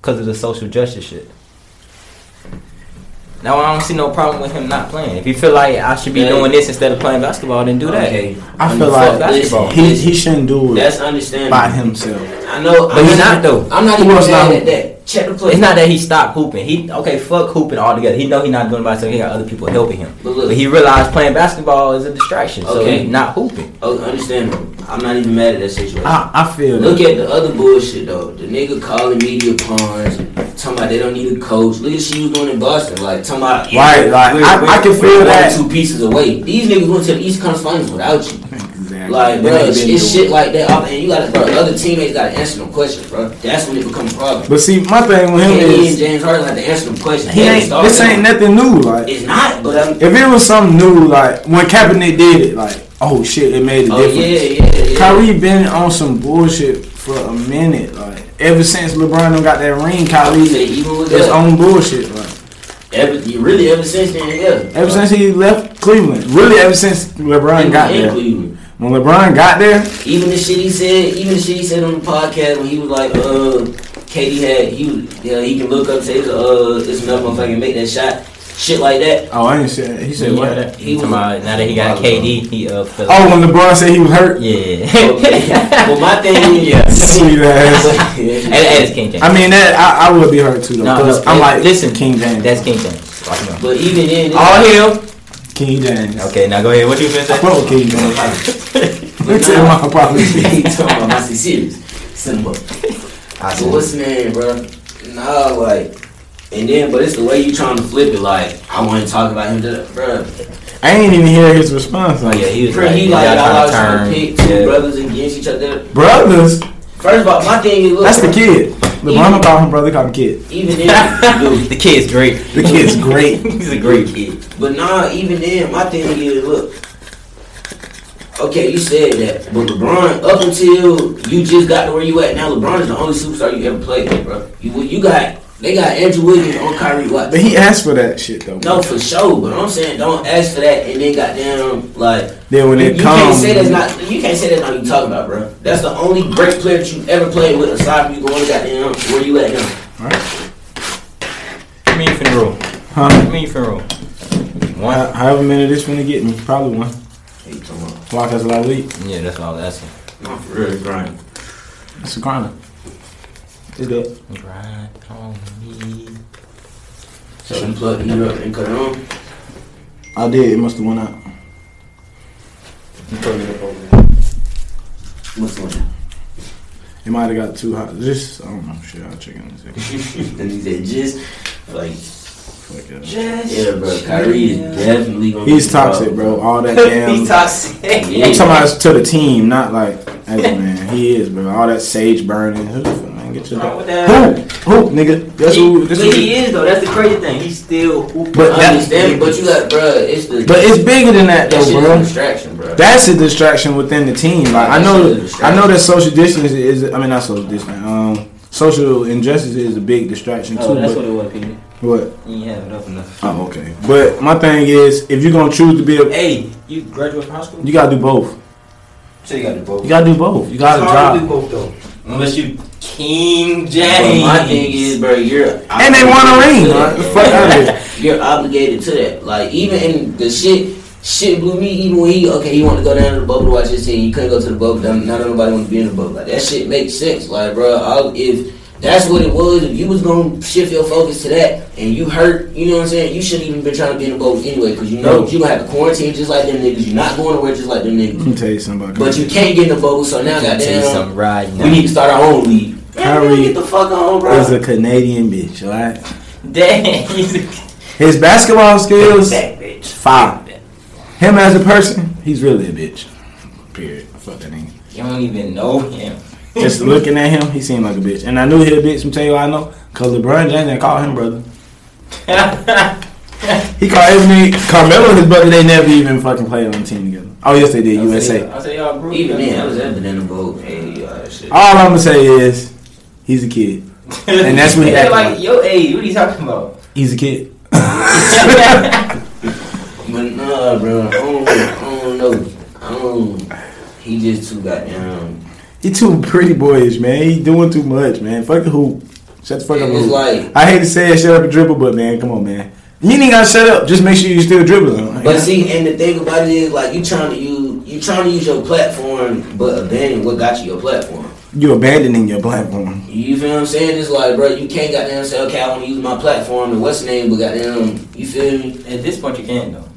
Because of the social justice shit. Now I don't see no problem with him not playing. If you feel like I should be Yeah. doing this instead of playing basketball, then do that. Okay, I I'm feel like basketball. he he shouldn't do it That's understandable. by himself. I know, But he's not, though. I'm not even else not mad at that. Check the play. It's not that he stopped hooping. He okay, fuck hooping altogether. He know he not doing it by himself. He got other people helping him. But look- But he realized playing basketball is a distraction, so Okay. he's not hooping. Oh, understandable. I'm not even mad at that situation. I I feel Look that. at the other bullshit though. The nigga calling media pawns, talking about they don't need a coach. Look at shit he was doing in Boston, like talking about Right, like, we're- I- we're- I can we're feel that. two pieces away. These niggas went to the East Conference Finals without you. Like, bro, it's, shit like that. And you gotta, bro, other teammates gotta answer them questions, bro. That's when it becomes a problem. But see, my thing with him and is James Harden have to answer them questions. he ain't. This ain't nothing new. Like It's not, but I'm. if it was something new, like when Kaepernick did it, like oh shit, it made a Oh difference. yeah, yeah, yeah. Kyrie been on some bullshit for a minute. Like ever since LeBron got that ring, Kyrie is on bullshit. Like ever, really ever since then, yeah. ever since he left Cleveland, really ever since LeBron got there. Cleveland. When LeBron got there, Even the shit he said, even the shit he said on the podcast when he was like, uh, Katie had, he was, yeah, he can look up, say, it's, uh, it's another motherfucker make that shot, shit like that. oh I ain't said he said You what? that? He He was- now that he got KD, he uh feel Oh, when LeBron said he was hurt. yeah. Okay. well, my thing is, Yeah. Sweet ass. and, and it's King James. I mean that I, I would be hurt too though. No, 'cause no, I'm hey, like listen, King James. That's King James. Watch him out. but even then, All him. King James. Okay, now go ahead. What you finna I say? fuck with King James. but Let's tell my apologies. he talking about my serious. Send him up. I So what's the name, bro? Nah, like, and then, but it's the way you trying to flip it. Like, I want to talk about him, bro. I ain't even hear his response. Like, yeah, he was Bro, like, he y'all like, y'all trying to trying to pick two yeah. brothers against each other. brothers. First of all, my thing is, look, That's the kid. LeBron don't call brother, call him kid. Even then, dude, the kid's great. The kid's great. He's a great kid. But nah, even then, my thing is, look. Okay, you said that, but LeBron, up until you just got to where you at now, LeBron is the only superstar you ever played with, bro. You you got they got Andrew Wiggins on Kyrie Watts. But he asked for that shit though. No, for sure, but I'm saying don't ask for that and then goddamn like Then when you, it you can't say that's not you can't say that's not what you talking about, bro. That's the only great player that you ever played with aside from you going goddamn where you at now. How many you finna roll? huh? How many you finna roll? One. How- However many this finna get me, probably one. Hey, you talking? Block us a lot of week. Yeah, that's all I was asking. No, for real, Brian. It's a grinder. It's good. Grind on me. So you plug it up and cut it on. I did. It must have went out. You plug it up over there. What's on? It might have got too hot. Just I don't know. Shit, I'll check in a second. and he said just like Fuck it. yeah, bro. Kyrie is definitely gonna. He's be toxic, bro. All that damn. He's toxic. Yeah. I'm talking about to the team, not like as a man. He is, bro. All that sage burning. Who the? Get your Wrong with Who? that? Who, nigga? That's who. But who. he is though. That's the crazy thing. He's still hooping. But I that- understand, but you got, bro. It's the But it's bigger than that, that though, shit is a bro. distraction, bro. That's a distraction within the team. Like I know, shit is a distraction. I know that social distance is. I mean, not social distance. Um, social injustice is a big distraction too. Oh, that's but what it was, Peter. what? You ain't have it up enough. Oh, okay. But my thing is, if you're gonna choose to be a, Hey, you graduate from high school? you gotta do both. So you gotta do both. You gotta do both. You gotta It's hard to do both though. Unless you King But James. my thing is, bro, you're And they won a ring. Right? The fuck out of here. You're obligated to that. Like even in the shit, shit blew me. Even when he okay, he wanted to go down to the bubble to watch his team. He couldn't go to the bubble. Not not nobody wanted to be in the bubble. Like that shit makes sense. Like bro, I'll, if that's what it was, if you was gonna shift your focus to that and you hurt, you know what I'm saying? You shouldn't even been trying to be in the bubble anyway, because you know No. you gonna have to quarantine just like them niggas. You're not going nowhere just like them Let niggas. me tell you something about But you can't get in the bubble, so now I gotta tell you goddamn, right now. we need to start our own league. Man, Kyrie get the fuck on, bro. is a Canadian bitch, alright? Dang, he's a His basketball skills, that bitch. fire. Him as a person, he's really a bitch. Period. Fuck that nigga. You don't even know him. Just looking at him, he seemed like a bitch. And I knew he a bitch. I'm tell you why I know. Cause LeBron James didn't call him brother. He called everything. Carmelo and his brother. They never even fucking played on the team together. Oh yes, they did. USA. I say y'all group. Even then, I was ever in the boat. Hey, all that shit. All I'm gonna say is, he's a kid. And that's what he Yeah, act like like. your age. What are you talking about? He's a kid. But nah, bro, I don't, I don't know. I don't. He just too goddamn. He too pretty boyish, man. He doing too much, man. Fuck the hoop. Shut the fuck up. It's like- I hate to say it, shut up and dribble, but man, come on, man. You ain't gotta shut up. Just make sure you still dribbling. But see, and the thing about it is, like, you trying to use, you trying to use your platform, but abandon what got you your platform. You abandoning your platform. You feel what I'm saying? It's like, bro, you can't goddamn say, okay, I want to use my platform and what's the name, but goddamn, you feel me? At this point, you can though.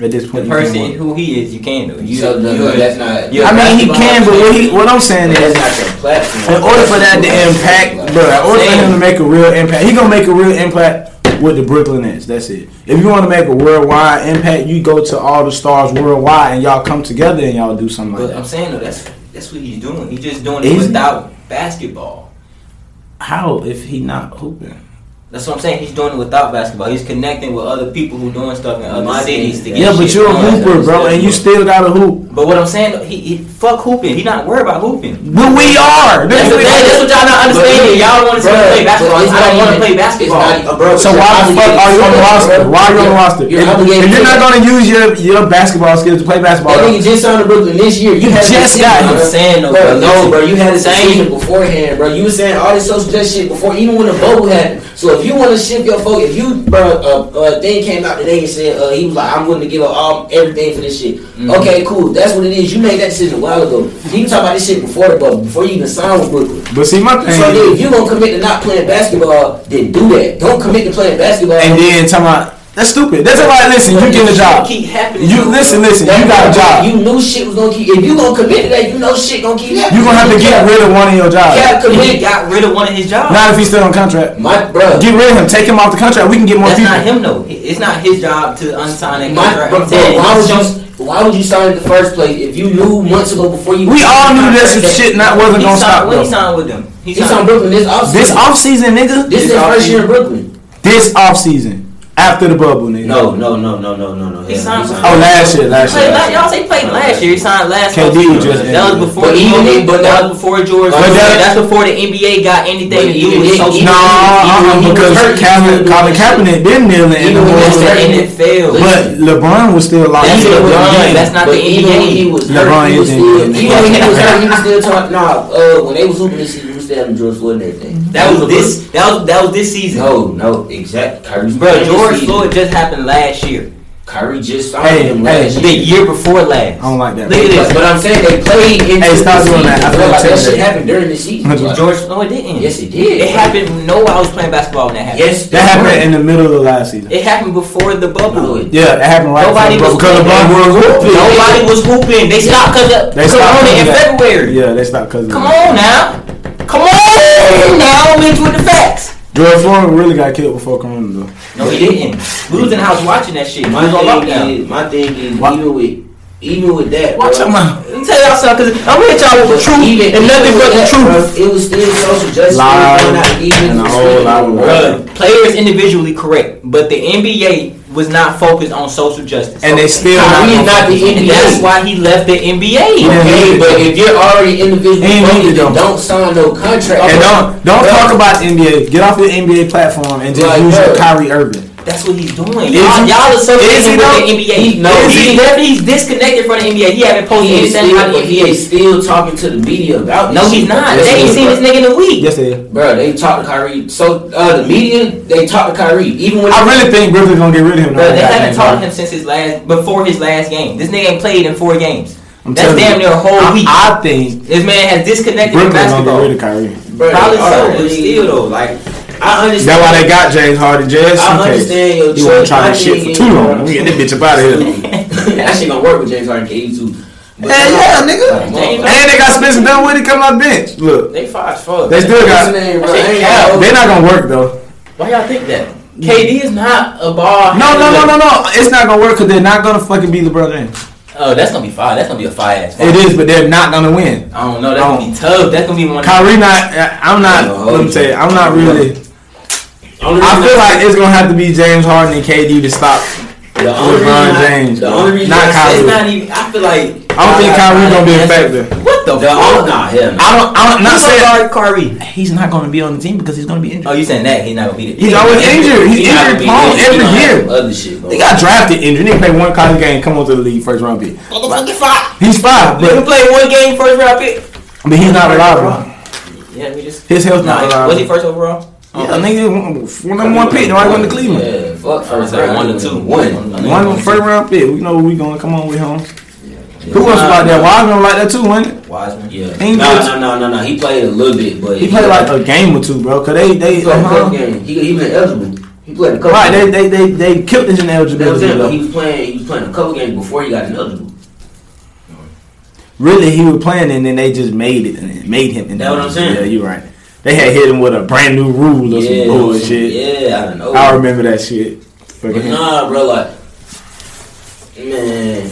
At this point, you person who he is, you can though. You, so no, you no, that's not. you're I mean, he can, but what he, what I'm saying that's is, not your platform. in order for that to impact, bro, in order for him to make a real impact, he gonna make a real impact with the Brooklyn Nets. That's it. If you want to make a worldwide impact, you go to all the stars worldwide and y'all come together and y'all do something like But I'm that. saying though, that's that's what he's doing. He's just doing it Is he? without basketball. How if he not hooping? That's what I'm saying. He's doing it without basketball. He's connecting with other people who doing stuff in other cities to get Yeah, but you're a hooper, bro, and you still got to hoop. But what I'm saying, he, he fuck hooping. He not worried about hooping. But we are. That's, That's that's what y'all not understanding. Y'all want to play basketball. I don't want to play basketball. not- bro, So why the fuck are you on the roster? Why are you on the roster? You're If, if you're not gonna use your your basketball skills to play basketball, That nigga just signed to Brooklyn this year. You had Just got bro. Saying though, no, bro. You had Saying- decision beforehand, bro. You was saying all this social justice shit before, even when the bubble happened. So if you want to shift your focus, if you, bro, uh, uh, thing came out today and said uh, he was like, I'm willing to give up all everything for this shit. Mm-hmm. Okay, cool. That's what it is. You made that decision a while ago. You can talk about this shit before the bubble, before you even signed with Brooklyn. but see my thing. So then, if you gonna commit to not playing basketball, then do that. Don't commit to playing basketball. and then talking about that's stupid. That's like listen, you get a job. Keep happening. You listen, listen. That- You got a job. You knew shit was gonna keep. If you gonna commit to that, you know shit gonna keep happening. You gonna have to get rid of one of your jobs. Yeah, And he commit. got rid of one of his jobs. Not if he's still on contract. My bro. Get rid of him. Take him off the contract. We can get more That's people. not him though. It's not his job to unsign that My, contract. bro, why would you? Why would you sign in the first place if you knew months ago before you? We all knew that some shit not wasn't he gonna signed, stop. when he signed with them. He He signed Brooklyn this offseason. This off season, nigga. This is his first year in Brooklyn. This off season. After the bubble, nigga. No, no, no, no, no, no, no. He signed Oh, last year, last Played year. y'all say played last year. He signed last. KD offseason. just that was before. But even Kobe, but that was before George. But that- that's before the NBA got anything But to do even with if- social. even- No, uh-uh, Even when he was because hurt, he Colin, was Colin Kaepernick didn't kneel in the Even when he That's was the hurt, NFL. But LeBron was still locked That's. LeBron. LeBron, That's not but the even NBA. he was LeBron hurt, he was is still, even when he was hurt, he was still talking. Nah, uh, when they was hooping this season, he was still having George Floyd and everything. Mm-hmm. That was this. That was that was this season. No, no, exactly. Kyrie, Bro, George season. Floyd just happened last year. Kyrie just signed Hey, him hey, last The year. year before last. I don't like that. Look at But, this. but I'm saying they played into Hey, stop the doing season. that. I feel like, that intimidated. shit happened during the season. Like, George, no, it didn't. Yes, it did. It happened. No, I was playing basketball when that happened. Yes, That happened in the middle of the last season. It happened before the bubble. No, Yeah, it happened right Nobody before was because LeBron playing. was hooping. Nobody was hooping. They stopped because of They stopped Corona in because of that. February. Yeah, they stopped because of Come that. on now. Come on now. I'm into the facts. George Floyd really got killed before Corona though. No, he didn't. We was in the house watching that shit. My We was on thing is, my thing is, What? even with, even with that, Watch bro, your mouth. Let me tell y'all something, cause I'm gonna hit y'all with the truth even- and nothing but the truth. bro, It was still social justice. Lies It not even and a whole lot of Bruh, players individually correct, but the NBA was not focused on social justice. And they still Kyrie is not the NBA. that's why he left the NBA. Okay, but if you're already individually He ain't focused, need to don't sign no contract. And don't don't Bruh, talk about the NBA. Get off the NBA platform and just Like, use your bruh. Kyrie Irving. That's what he's doing. Y'all, he- y'all associate is he with the NBA. He- no, he's, he- left, he's disconnected from the NBA. He haven't posted He anything still, about the but he is still talking to the media about No, he's shit. not. Yes, They ain't seen bro. this nigga in a week. Yes, they is. Bro, they talked to Kyrie. So uh, the media, they talked to Kyrie. Even when I really think Brooklyn's gonna get rid of him. Bro, they haven't talked to him since his last, before his last game. This nigga ain't played in four games. I'm That's damn near a whole I, week. I think This man has disconnected from Brooklyn's gonna get rid of Kyrie. bro, Probably they so, are. but still though, like I understand. That's why they got James Harden just I in case. understand your You wanna try My that shit for too long. bro, Let me get this bitch up out of here. that shit gonna work with James Harden, KD too. But Hell yeah, nigga. Like. And they got Spencer Dinwiddie coming off the bench. Look, they far as fuck. they still got. name, bro? That shit I ain't cap. They're not gonna work though. Why y'all think that? KD is not a ball. No, no, no, no, no. It's not gonna work because they're not gonna fucking be LeBron James. Oh, that's gonna be fire. That's gonna be a fire ass. It is, but they're not gonna win. I don't know. That's gonna be tough. That's gonna be one. Kyrie not. I'm not. Oh, let me tell you, I'm not really. Only I feel like it's gonna have to be James Harden and KD to stop the only reason LeBron I- James. The only reason not I say Kyrie. Not even. I feel like. I don't think Kyrie gonna be a factor. What the The fuck? only, nah, hell no. I don't. I'm not Who's gonna saying guard Kyrie? he's not gonna be on the team because he's gonna be injured. Oh, you saying that he's not gonna be there? He's always injured. He's He injured gonna prone every year. Other shit. They got drafted injured. They play one college game, come onto the league, first round pick. Motherfucking five. He's five, They can but play one game first round pick. but he's not reliable. Yeah, we just. His health Nah, not reliable. was he first overall? Yeah, nigga, one number one pick. Nobody went to Cleveland. Yeah, fuck first round. one to two. One. One first round pick. We know where we gonna Come on, we home. Who else like that? Wiseman like that too, wasn't it? Wiseman. Yeah. Ain't No, no, no, no, no. He played a little bit, but He played like a game or two, bro. Cause they they he played a uh-huh. couple games. He he been eligible. He played a couple. right. They games. they they they killed his You know what ineligibility. saying? But though. he was playing. He was playing a couple games before he got ineligible. Really, he was playing and then they just made it and it made him. That's what I'm saying. Yeah, you're right. They had hit him with a brand new rule or Yeah, some bullshit. Yeah, I don't know. I remember that shit. But nah, bro, like, man,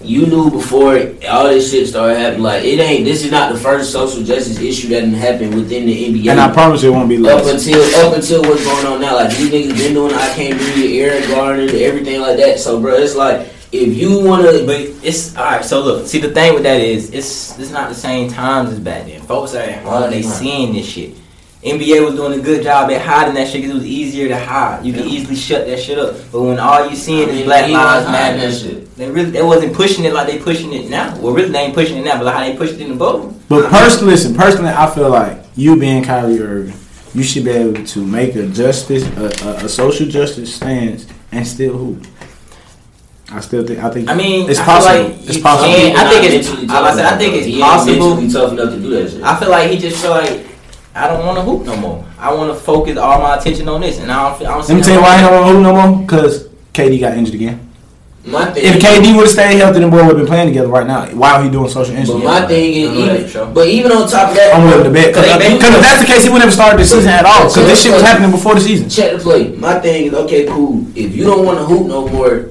you knew before all this shit started happening. Like, it ain't. This is not the first social justice issue that happened within the NBA. And I promise you it won't be up until up until what's going on now, like these niggas been doing I can't breathe, Eric Garner, everything like that. So, bro, it's like if you wanna, But it's all right. So look, see the thing with that is it's it's not the same times as back then. Folks are at home, they seeing this shit. NBA was doing a good job at hiding that shit because it was easier to hide. You could easily shut that shit up. But when all you seeing I is Black Lives Matter, that shit. they really they wasn't pushing it like they pushing it now. Well, really they ain't pushing it now, but like how they pushed it in the boat. But personally, listen, personally, I feel like you being Kyrie Irving, you should be able to make a justice, a, a, a social justice stance, and still hoop. I still think. I think. I mean, it's I possible. like it's possible. can't- I think it's- mentally I was tough saying, I think it's He possible. mentally tough enough to do that shit. I feel like he just feel like I don't want to hoop no more. I want to focus all my attention on this, and I don't. feel- I don't Let me tell you why he wrong don't want to hoop no more. Because KD got injured again. My thing, If KD would have stayed healthy, then boy would have been playing together right now. Why are he doing social injury. but injury? my thing is, I know that even, sure. but even on top of that, I'm willing to bet. Cause they- they- Because if that's the case, he wouldn't have started the season at all. Because this shit was happening before the season. check the play. My thing is okay, cool. If you don't want to hoop no more,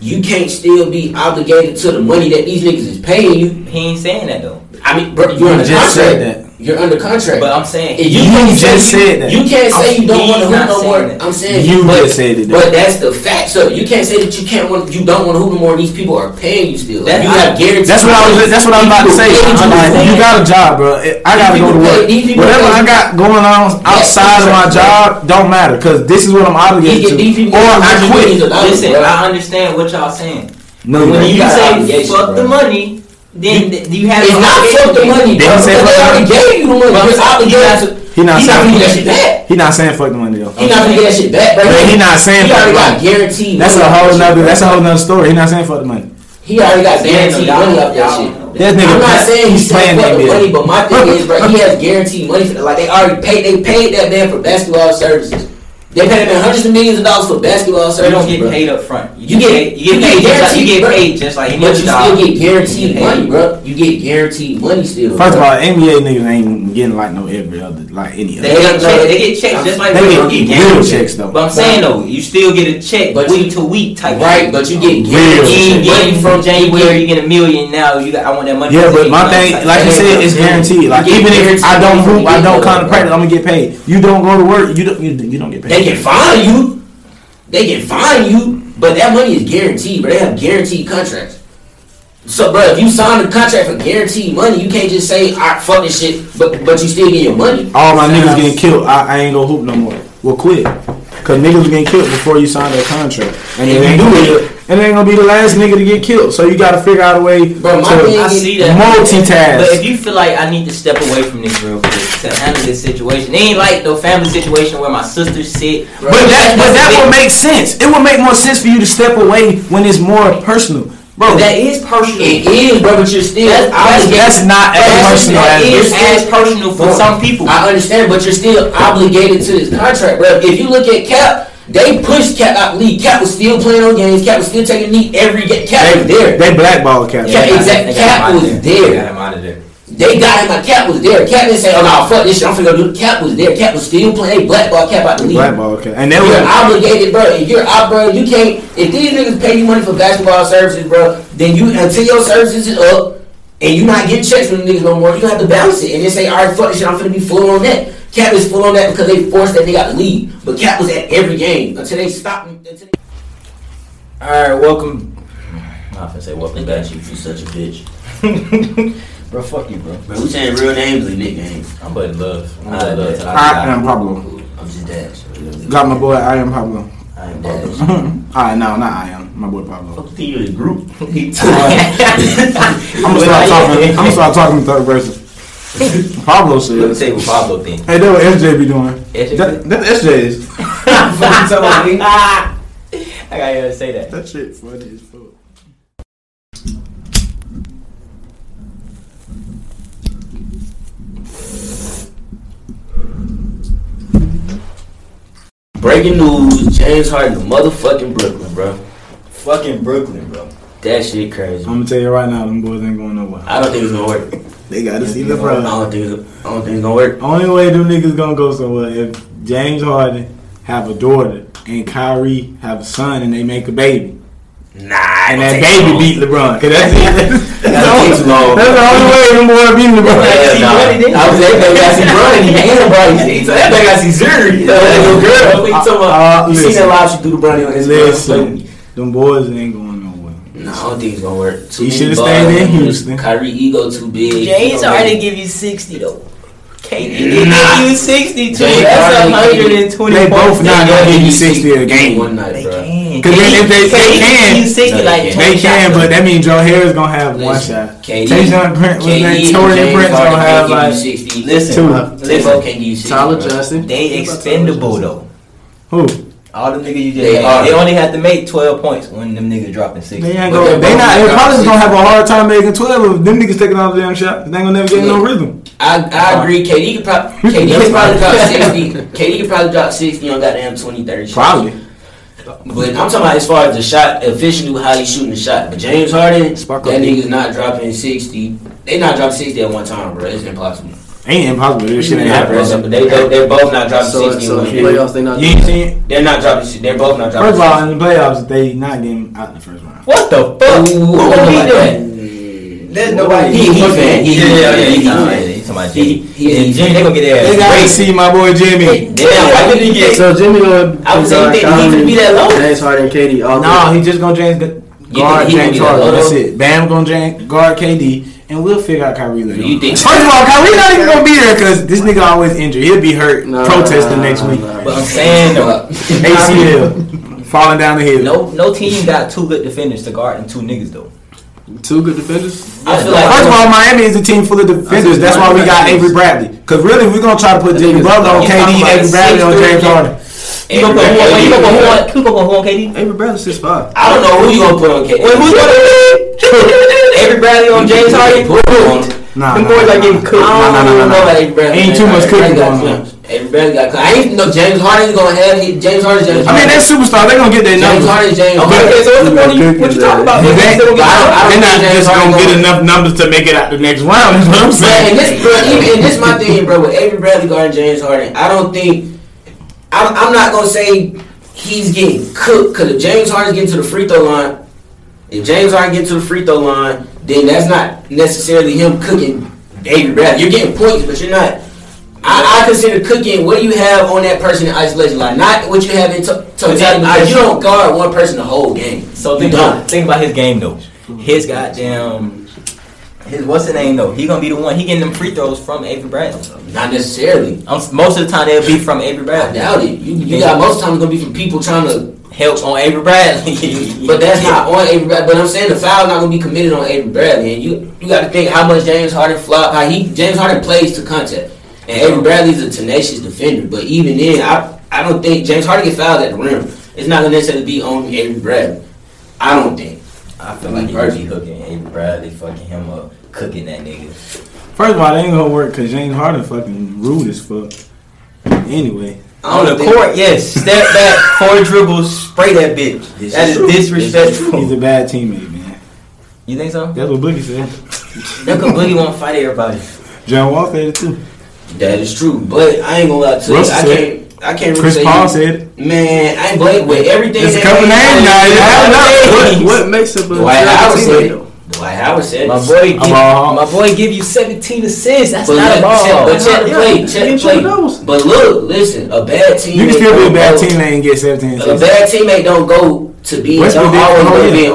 you can't still be obligated to the money that these niggas is paying you. He ain't saying that though. I mean, bro, you're You under just contract. Said that. You're under contract. But I'm saying If You can't just say said that. You can't say you don't oh, want to hoop no saying more. that. I'm saying You but, just said it. But that's the fact. So you can't say that you can't want, you don't want to hoop no more. These people are paying you still. Like, That- you I- have guaranteed. That's what I was. That's what I was about to say. I'm like, you you. got a job, bro. I gotta go to work. These people Whatever pay I got going on outside of my job don't matter because this is what I'm obligated These- these to. Or I hundreds of millions quit. Listen. I understand what y'all saying. No, when you you got say obligations, fuck the money, then th- you have It's not obligation fuck the money, Did bro. he say because fuck they the already money? gave you the money. But You're he's not- obligated to. He not He's not saying gonna get that fuck shit back. He not saying fuck the money though. He's not gonna get that shit back, bro. But he not saying He fuck already the got money. guaranteed. That's a whole that nother. shit, That's a whole nother story. He not saying fuck the money. He already got guaranteed money off that y'all- shit. That nigga I'm not Pat- saying he's he's playing playing for the money, but my thing is, bro, he has guaranteed money for that. Like they already paid, they paid that man for basketball services. They paid him hundreds of millions of dollars for basketball You services. don't get bro. paid up front. You, You get, get- paid, you you get get paid just like you guaranteed, get paid just like any But other you job. still get guaranteed You get money, bro. You get guaranteed money still. First of all, NBA niggas ain't getting like no every other like any They other. get checks. They get checks just like They we get don't get real game checks though. But I'm saying though, you still get a check But week you- to week type. right, but you get guaranteed money from from January. You get a million now. You got. I want that money. Yeah, but my thing, like you said, it's guaranteed. Like even if I don't money hoop, I the don't get-go, come to bro. practice, I'm gonna get paid. You don't go to work, you don't you, you don't get paid. They can fine you. They can fine you, but that money is guaranteed, bro. They have guaranteed contracts. So, bro, if you sign a contract for guaranteed money, you can't just say, "All right, fuck this shit," but but you still get your money. All my niggas getting killed. I, I ain't gonna hoop no more. Well, quit. Cause niggas getting killed before you sign that contract, and If you do it- and it ain't gonna be the last nigga to get killed. So you gotta figure out a way Bro, my to thing I see that. multitask. But if you feel like I need to step away from this real quick to handle this situation, it ain't like the family situation where my sister's sit. Bro, But that, but that would make sense. It would make more sense for you to step away when it's more personal, bro. That is personal. It is, bro, but you're still That's- that's- that's not as That's- personal that as is It's as personal for Bro, some people. I understand, but you're still obligated to this contract, bro. If you look at Cap, they pushed Cap out the league. Cap was still playing on games. Cap was still taking knee every game. Cap they, was there. they blackball cap. Yeah, they got- exact- they Cap out of was They there. got him out of there. They got him. Like Cap was there. Cap didn't say, "Oh no, fuck this shit. I'm finna go do." Cap was there. Cap was still playing. They blackball Cap out the league. Blackball, okay. And they You're were obligated, bro. If you're out, bro, you can't. If these niggas pay you money for basketball services, bro, then you until your services is up and you not getting checks from the niggas no more, you have to balance it and then say, all right, fuck this shit, I'm finna be full on that. Cap is full on that because they forced that they got the league, but Cap was at every game until they stopped him. Until they- All right, welcome. I'm not gonna say welcome back. at you, you such a bitch. bro, fuck you, bro. Bro, we saying real names or nicknames? I'm buddy love. I'm buddy love. yeah. I, I am Pablo. I'm just Dash. Got my boy I am Pablo. I'm Dash. Alright, no, not I am. My boy Pablo. Fuck the you in group. I'm gonna start talking. I'm gonna start talking in third person. Pablo Let's says, say what Pablo think. "Hey, that's what SJ be doing. SJ That, that's SJ's. Fucking somebody. I gotta say that. That shit funny as fuck. Breaking news: James Harden, to motherfucking Brooklyn, bro. Fucking Brooklyn, bro. That shit crazy. I'm gonna tell you right now, them boys ain't going nowhere. I don't think it's gonna work. They gotta see LeBron. I don't think it's gonna work. Only way them niggas gonna go somewhere if James Harden have a daughter and Kyrie have a son and they make a baby. Nah, And that baby beat LeBron. Cause that's it. That's, take too long. that's the only way them boys beat LeBron. Hell see nah. I was that baby got see. He ain't nobody. So that got see Zhuri. That little girl. What you talking about? Uh, you seen that live she threw the Brody on his Listen, them boys ain't going. No, I don't think it's gonna work. Too He many should've balls. stayed in Houston. Kyrie ego too big. James He Harden give you 60 though. KD Nah. give you 60 too. James That's Harden, 120 They both points. not make- gonna give you They 60 a game. One night, They bro. can. 'Cause then if they- they can- give you 60 No, they like can't. 20 They can, shots. but that means Joe Harris gonna have one shot. KD, Tayshaun Prince, was KD and Taurean James Prince Harden gonna have can't give like you 60. Listen, two. They both can't give you 60. Tyler bro. Johnson. They expendable though. Who? All them niggas you just They named, are. they only have to make 12 points when them niggas dropping 60. They ain't But gonna. they're They both not. They probably gonna gonna have a hard time making twelve if them niggas taking all the damn shot. They ain't gonna never get no rhythm. I, I agree. KD could probably KD could probably drop sixty. KD could probably drop sixty on goddamn 20, 30 shots. Probably. But I'm talking about as far as the shot, efficiently how he's shooting the shot. But James Harden, Sparkle that nigga's not dropping sixty. They not dropping sixty at one time, bro. It's impossible. Ain't impossible. This shit ain't Yeah, happening. But they, they they're both not dropping So, sixty. so in in playoffs, they not. You ain't seen. They're not dropping. They're both not dropping. First of all, in the playoffs, they not getting out in the first round. What the fuck? Ooh, Who I don't know gonna beat about that. them? There's nobody. He- he fan. He- yeah, yeah, yeah. he- He's he talking about- fan. he's talking about He- Jimmy. he- And Jimmy, they gonna get their They ass gotta raped. see my boy Jimmy. Damn, why did he get? So Jimmy gonna I was saying, guard you think he Kyrie, finna be that low? James Harden, and KD. All No, he just gonna James guard he gonna James be that Harden. low? That's it. Bam gonna James guard KD, and we'll figure out Kyrie later. You think- First of all, Kyrie not even gonna be there because this nigga always injured. He'll be hurt Nah, protesting next week. nah. But I'm saying though, ACL falling down the hill. no, no team got two good defenders to guard and two niggas though. Two good defenders. I feel like First of all, Miami is a team full of defenders. That's why we got Avery Bradley. Because really, we're gonna try to put Jimmy Butler on KD, Avery Bradley on James Harden. You gonna put who on? You gonna put who on? Who gonna put who on KD? Avery Bradley six five. I don't know who you gonna put on KD. Wait, who's gonna Avery Bradley on James Harden? Nah, Them nah, boys nah, like nah. getting cooked. Nah, nah, nah, nah, nah. Avery Bradley. Ain't too much cooking got going on. Avery Bradley got. clips. I ain't know James Harden's gonna have. He, James Harden. James I mean, they're superstars. They're gonna get their James numbers. Harden. James Okay, Harden. okay, so what's the point? of you- What you talking about? But They they, still gonna I don't- I get don't they're not just gonna get enough numbers to make it out the next round. Is what I'm saying. and this, bro, even, and this my thing, bro. With Avery Bradley guarding James Harden, I don't think. I'm, I'm not gonna say he's getting cooked because if James Harden's getting to the free throw line, if James Harden gets to the free throw line, then that's not necessarily him cooking Avery Bradley. You're getting points, but you're not. I, I consider cooking what you have on that person in isolation, like not what you have in to- totality. Because you don't guard one person the whole game. So think about, think about his game though. His goddamn his what's the name though? He gonna be the one. He getting them free throws from Avery Bradley. Not necessarily. Um, most of the time they'll be from Avery I Bradley. doubt it. You, you got most times gonna be from people trying to Help on Avery Bradley. But that's not on Avery Bradley. But I'm saying the foul's not gonna be committed on Avery Bradley. And you you got to think how much James Harden flop, how he James Harden plays to contact. And Avery Bradley's a tenacious defender. But even then, I I don't think James Harden get fouled at the rim. It's not gonna necessarily be on Avery Bradley. I don't think. I feel like he would be hooking Avery Bradley, fucking him up, cooking that nigga. First of all, they ain't gonna work because James Harden fucking rude as fuck. Anyway, I On the court, yes. Step back, four dribbles, spray that bitch. This That is is disrespectful. he's a bad teammate, man. You think so? That's what Boogie said. Look, Boogie won't fight everybody. John Wall said it too. That is true, but I ain't gonna lie to you. I said can't. I can't really Chris say Paul he- said it. Man, I ain't Blake with everything. It's a that couple they- names now, you have What, Names. what makes it? Dwight Howard said it. Dwight Howard said. My boy, give, my boy, give you 17 assists. That's But, not a look, ball. check, but check the play, yeah, check the play. But look, listen, a bad team. You can still be a bad go- team and get 17 assists. A bad teammate don't go to be Westbrook don't did always for go to be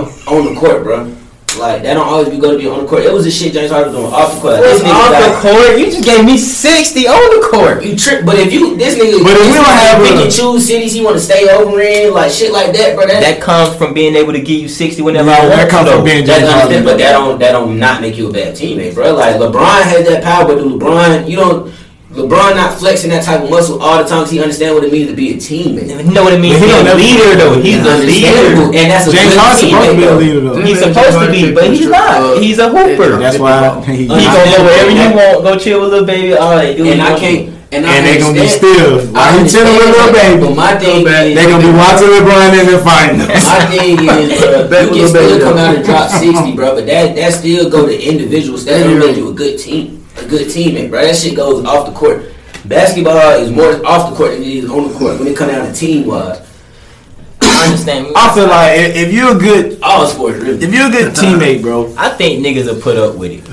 on the court, bro. Like that don't always be going to be on the court. It was the shit James Harden was doing off the court. Like, this nigga off the court? You just gave me 60 on the court. You trick, but if you this nigga, But if this we don't have pick and choose cities he want to stay over in, like shit like that, bro. That, That comes from being able to give you 60 whenever Yeah, I want that comes from being James Harden. but that don't that don't not make you a bad teammate, bro. Like LeBron has that power, but LeBron, you don't. LeBron not flexing that type of muscle all the time because he understand what it means to be a teammate. You know what it means But he to be a don't never- leader, though. He's It's a leader. and that's a James good Harden's supposed to teammate, be a though. leader though. He's supposed to be, but he's not. He's a hooper. That's why he, He gonna go wherever you want. Go chill with little baby. All right, do what And I can't. And, I and they gonna be understand- still. I While he chilling with little baby, But my thing is, they gonna be watching LeBron in the finals. My thing is, bro, Bet you with can a still baby, come out and drop sixty, bro. But that that still go to individuals. That don't make you a good team, a good teammate, bro. That shit goes off the court. Basketball is more off the court than it is on the court when it come down to team wise. I understand. I feel like if, if you're a good, All sports, really. if you're a good teammate, bro, I think niggas will put up with it.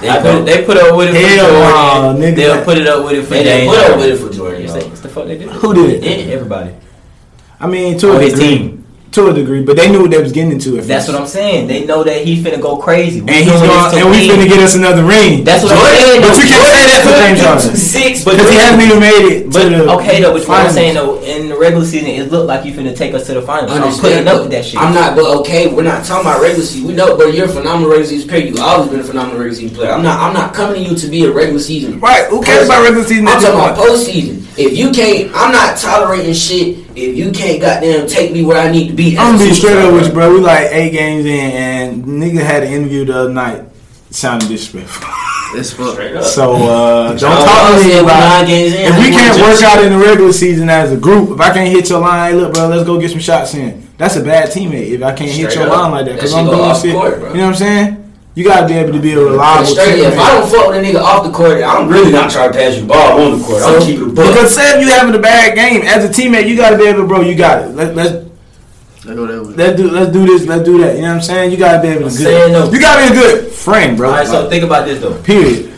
They put, they put up with it for Hell Jordan. nah. They'll put it up with it for Jordan. They put up with it for Jordan. You say, What the fuck they did? who did it? Everybody. I mean, to oh, a his team. To a degree, but they knew what they was getting into. At That's first. what I'm saying. They know that he's finna go crazy. We And he's going to and we finna get us another ring. That's what I'm saying. But you can't say that for James Harden. Six, But because he hasn't even made it. To But the okay though, but what I'm saying though, in the regular season, it looked like you finna take us to the finals. I'm putting up with that shit. I'm not, but okay, we're not talking about regular season. We know, but you're a phenomenal regular season player. You've always been a phenomenal regular season player. I'm not, I'm not coming to you to be a regular season. Right, who cares about regular season I'm talking about postseason. If you can't, I'm not tolerating shit. If you can't, goddamn, take me where I need to be. I'm gonna be straight up with you, bro. We like eight games in, and nigga had an interview the other night. Sounded disrespectful. It's fuck. Straight up. So uh, don't John talk Wall to me about nine games in, if we can't work judge out in the regular season as a group. If I can't hit your line, hey, look, bro, let's go get some shots in. That's a bad teammate. If I can't hit your up. line like that, because I'm shit go doing shit. court, bro. you know what I'm saying? You gotta be able to be a reliable Straight, if I don't fuck with a nigga off the court, I'm really not trying to pass you the ball on the court. I'm So, keeping the ball. because say if you having a bad game as a teammate, you gotta be able, to, bro. You got it. Let, let's I go that way. let's do let's do this. Let's do that. You know what I'm saying? You gotta be able to. saying, Good, though. you gotta be a good friend, bro. All right, so think about this though. Period.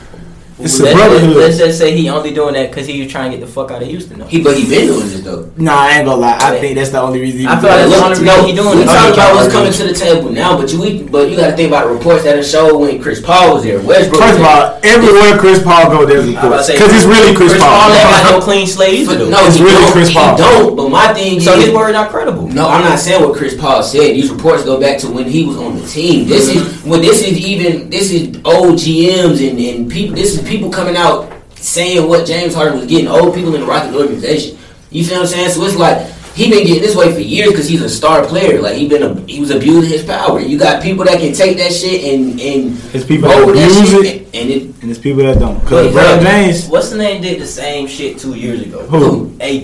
It's a Let- brotherhood. Let's just say he only doing that because he was trying to get the fuck out of Houston. Though. He, but he been doing this though. Nah, I ain't gonna lie. I think that's the only reason. he I feel like doing that's it. the only reason he doing we it. talking Okay, about what's coming to the table now, but you we, but you got to think about the reports that have showed when Chris Paul was there. Westbrook. First of was all, everywhere Chris Paul go, there's I was reports because it's really Chris, Chris Paul Paul. ain't got no clean slate either. No, It's really don't, Chris he Paul. don't. But my thing So is, his word not credible. No, I'm not saying what Chris Paul said. These reports go back to when he was on the team. This is when this is even this is old GMs and, and people. This is people coming out saying what James Harden was getting. Old people in the Rockets organization. You feel what I'm saying? So it's like he been getting this way for years because he's a star player. Like he been a, he was abusing his power. You got people that can take that shit and and It's people roll that abuse shit it. and, and it. And there's people that don't. Because bro, LeBron James what's the name did the same shit two years ago? Who? AD.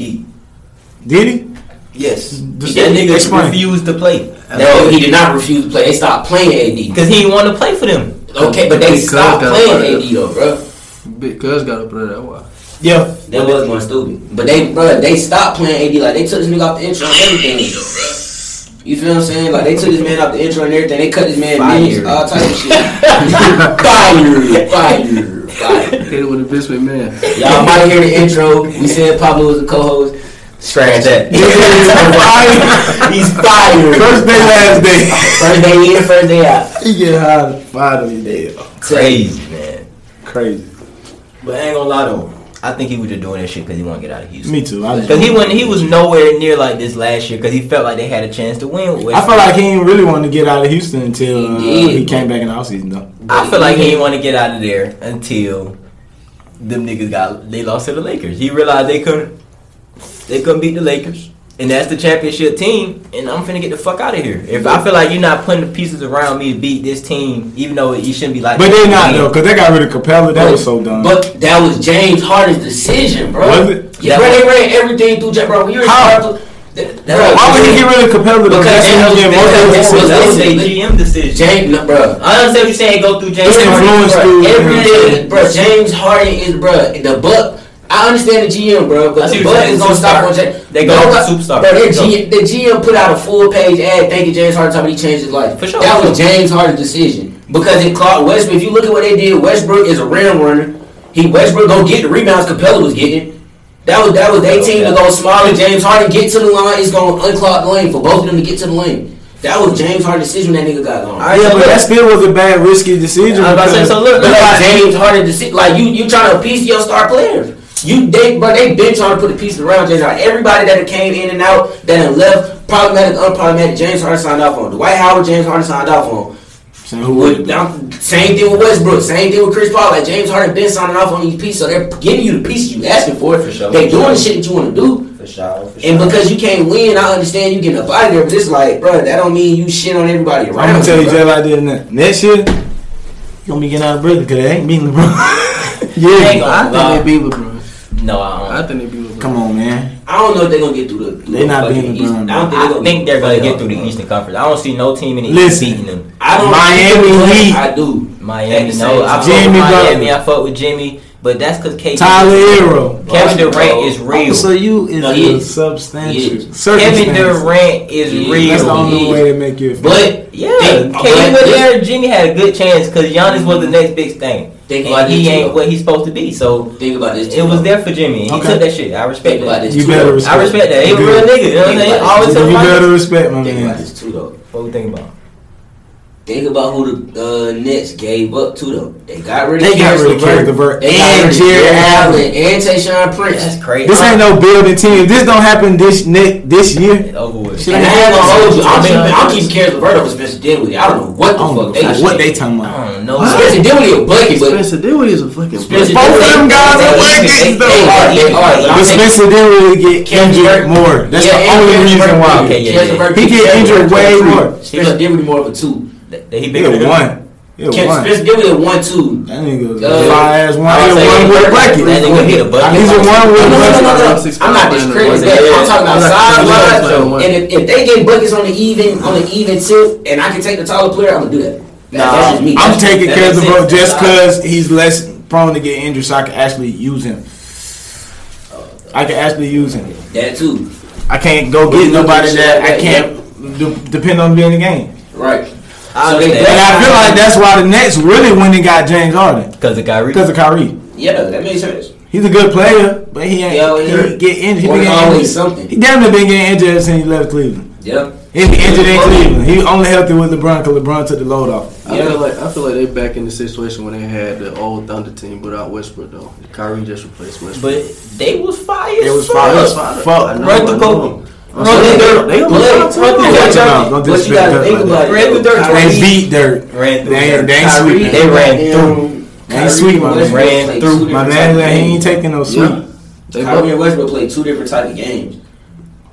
did he? Yes. Just that nigga explain. refused to play No, he did not refuse to play. They stopped playing AD. because he didn't want to play for them. Okay, but they Because stopped playing. AD though, bro. Big cuz got up there that way. Yeah. That was going stupid. But they, bro, they stopped playing AD. Like they took this nigga off the intro and everything. You feel what I'm saying? Like they took this man off the intro and everything. They cut this man Fire. minutes, all type of shit. fire, fire, fire. Hit it with a Vince McMahon. Y'all might hear the intro. We said Pablo was a co-host. Scratch that. He's fired. First day, last day. First day in, first day out. he get high five of these days. Crazy man. Crazy. But I ain't gonna lie though. I think he was just doing that shit because he want to get out of Houston. Me too. Because he wasn't, he was nowhere near like this last year because he felt like they had a chance to win. With I felt like he didn't really want to get out of Houston until uh, he came back in the offseason, though. I feel like he didn't want to get out of there until them niggas got they lost to the Lakers. He realized they couldn't they couldn't beat the Lakers, and that's the championship team. And I'm finna get the fuck out of here. If I feel like you're not putting the pieces around me to beat this team, even though you shouldn't be like, But that. they not, though, because they got rid of Capela. That was so dumb. But that was James Harden's decision, bro. Was it? Yeah, bro, they ran everything through James, bro. When you're a How? star, Bro, Why would he get rid of Capela? though? Because That's they him know- getting they most know- of the they know- decisions. That was a GM decision. James, no, bro. I understand what you're saying. Go through James. It's Harden. Bro, through everything, bro. James Harden is, bro. The Buck. I understand the GM, bro, I but see the what is gonna stop superstar. on James. They go Nobody- with superstar. Bro, their GM, the GM put out a full page ad thanking James Harden, talking he changed his life. For sure, That was. James Harden's decision because it Clark Westbrook. If you look at what they did, Westbrook is a rim runner. He Westbrook gonna get the rebounds. Capela was getting. That was that was their team to go smaller. James Harden get to the line. It's gonna unclog the lane for both of them to get to the lane. That was James Harden's decision. That nigga got on. gone. Yeah, but that still was a bad, risky decision. I was about to say, so look, look, like James Harden, deci- like you, you trying to appease your star players. You they, but they been trying to put a piece around James Harden. Everybody that came in and out, that done left, problematic, unproblematic. James Harden signed off on. Dwight Howard, James Harden signed off on. Saying who With, would now, same thing with Westbrook. Same thing with Chris Paul. Like James Harden been signing off on these pieces, so they're giving you the pieces you asking for. For sure, They doing sure. the shit that you want to do. For sure. For And because you can't win, I understand you getting up out of there. But it's like, bro, that don't mean you shit on everybody around. I'm gonna tell you bro. just like this. Next year, you gonna be getting out of break because they ain't beating LeBron. Yeah, I lie. think they beat LeBron. No, I I don't. think they beat LeBron. come on, man. I don't know if they're gonna get through the. through They the not fucking beating East. LeBron, I don't think, I they're think they're gonna get through the Eastern Conference. I don't see no team in the Listen. East beating them. I don't Miami Heat. I do. Miami, At the no. same I time. fuck Jimmy with Miami. Butler. I fuck with Jimmy, but that's because KD. Tyler Herro. Kevin Durant is oh, real. So you is No, he a is. substantial. He is. Kevin circumstance. Durant is Yeah, real. That's the only He- way to make you. But Yeah, Think- KD but was there. Jimmy had a good chance because Giannis was the next big thing. Think But about he ain't too, what he's supposed to be. So think about this. it was there for Jimmy. He Okay. took that shit. I respect Think about that. this. you too, better though. respect. I respect that. He a real nigga. You know what I'm saying? about Always this. tell You the better respect my Think about man. this too, though. What we think about? Think about who the uh, Nets gave up to though. They got rid of They got Caris rid of Caris LeVert. And rid of Jarrett Jarrett Allen Allen. and Tayshaun Prince. That's crazy. This ain't no building team. If this don't happen this ne- this year, It's over with. Shit And I ain't gonna hold you. I'm I mean, keeping, I'm keeping Caris LeVert over Spencer Dinwiddie. I don't know what the fuck they know what they talking I about. don't know. Spencer Dinwiddie a bucket, but Spencer Dinwiddie is a fucking. Spencer Both of them guys are they- buckets, they- though. they are, they are. But I'm Spencer didn't get injured more. That's Yeah, the only reason Durant- why. Okay, yeah, yeah. He get injured way more. Spencer Dinwiddie more of a two. That- that He He big a one. He a Ken- one. Spencer Dinwiddie a one two. That nigga Uh, fly ass one. I He was a saying, one with a bucket. That nigga hit a bucket. He's a one No, with no, a no, no, bucket. no. Six I'm not five, discrediting yeah, that. yeah. I'm talking about Yeah, size yeah, wise. yeah. And if, if they get buckets on the even on the even tip, and I can take the taller player, I'm gonna do that. That- that's just me. I'm That's- taking that care of the makes bro just because he's less prone to get injured, so I can actually use him. I can actually use him. That too. I can't go get nobody that I can't depend on to be in the game. Right. I So they- understand. And I feel like that's why the Nets really went and got James Harden Because of Kyrie. because of Kyrie. Yeah, that makes sense. He's a good player, but he ain't. Yeah, he yeah. ain't get injured. He been getting always injured. something. He damn near been getting injured ever since he left Cleveland. Yep. He been injured in Cleveland. He only healthy with LeBron because LeBron took the load off. I Yeah. feel like I feel like they back in the situation when they had the old Thunder team without Westbrook though. Kyrie just replaced Westbrook. But they was fire. They was as fire. fuck. as fuck. I know, Run I through know. Kobe. I'm Run saying through they- dirt. they Run gonna- through But- dirt. Run through but- dirt. Don't But you disrespect gotta dirt think like about it. Ran through dirt. They beat dirt. Ran through They ain't, dirt. they ain't Kyrie- sweeping. They ran through. They ain't Kyrie sweep, and my man. Westbrook Ran through. My man, he ain't taking no sweep. Yeah. They Kyrie and Westbrook played two different type of games.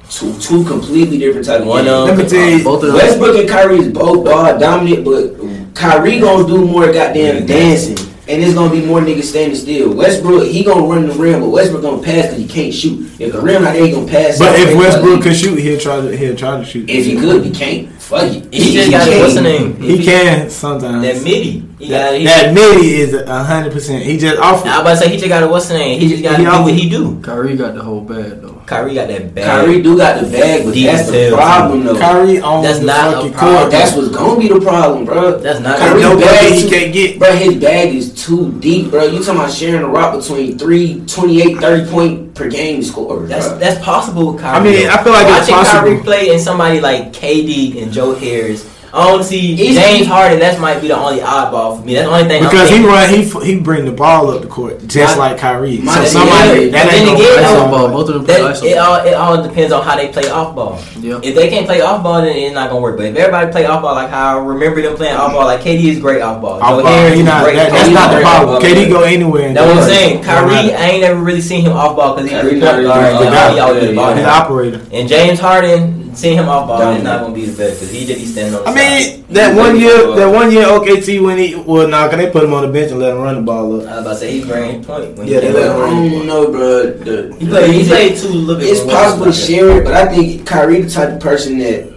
Two two completely different type of One games. Let me tell you, both of them. Westbrook and Kyrie is both ball dominant, but Kyrie gonna do more goddamn dancing. And it's gonna be more niggas standing still. Westbrook, he gonna run the rim, but Westbrook gonna pass because he can't shoot. If the rim not there, he gonna pass. But if Westbrook like, could shoot, he'll try to he'll try to shoot. if he could, he can't. Fuck it. He just got can't. what's the name? he can sometimes. That midi. He. That, He, that midi is a hundred percent. He just off. I about to say he just got a what's the name? He just got to do what he do. Kyrie got the whole bag though. Kyrie got that bag. Kyrie do got the bag, but that's the problem though. Kyrie on That's the not a fucking problem. court. That's what's gonna be the problem, bro. That's not. Kyrie no bag bag he too- can't get. Bro, his bag is too deep, bro. You talking about sharing a rock between three, 28, 30 point per game scorer. That's bro. that's possible with Kyrie. I mean, I feel like it's watching possible. Kyrie play and somebody like KD and Joe Harris. I don't see He's- James Harden. That might be the only oddball for me. That's the only thing. I'm Because he run, he he bring the ball up the court just My- like Kyrie. my- So yeah, somebody but that then ain't again, gonna Iso ball, both of them play That, iso it all it all depends on how they play off ball. Yeah. If they can't play off ball, then it's not gonna work. But if everybody play off ball like how I remember them playing off ball, like KD is great off ball. Off Joe ball, Harris he not, great. that, that's not the problem. KD go anywhere. That's what I'm saying. Don't Kyrie. I ain't never really seen him off ball because he's a Kyrie point not really guard. off ball. he always Yeah, the yeah. ball He's an handler. operator. And James Harden, seeing him off ball is not gonna be the best because he just be standing on the I side. mean, that one year, that one year OKT when he well, nah, can they put him on the bench and let him run the ball up. I up? was about to say he bring his point. When Yeah, he they let that. him I run. don't know, bro. The, He played. He played two little bit. It's possible to share it, but I think Kyrie the type of person that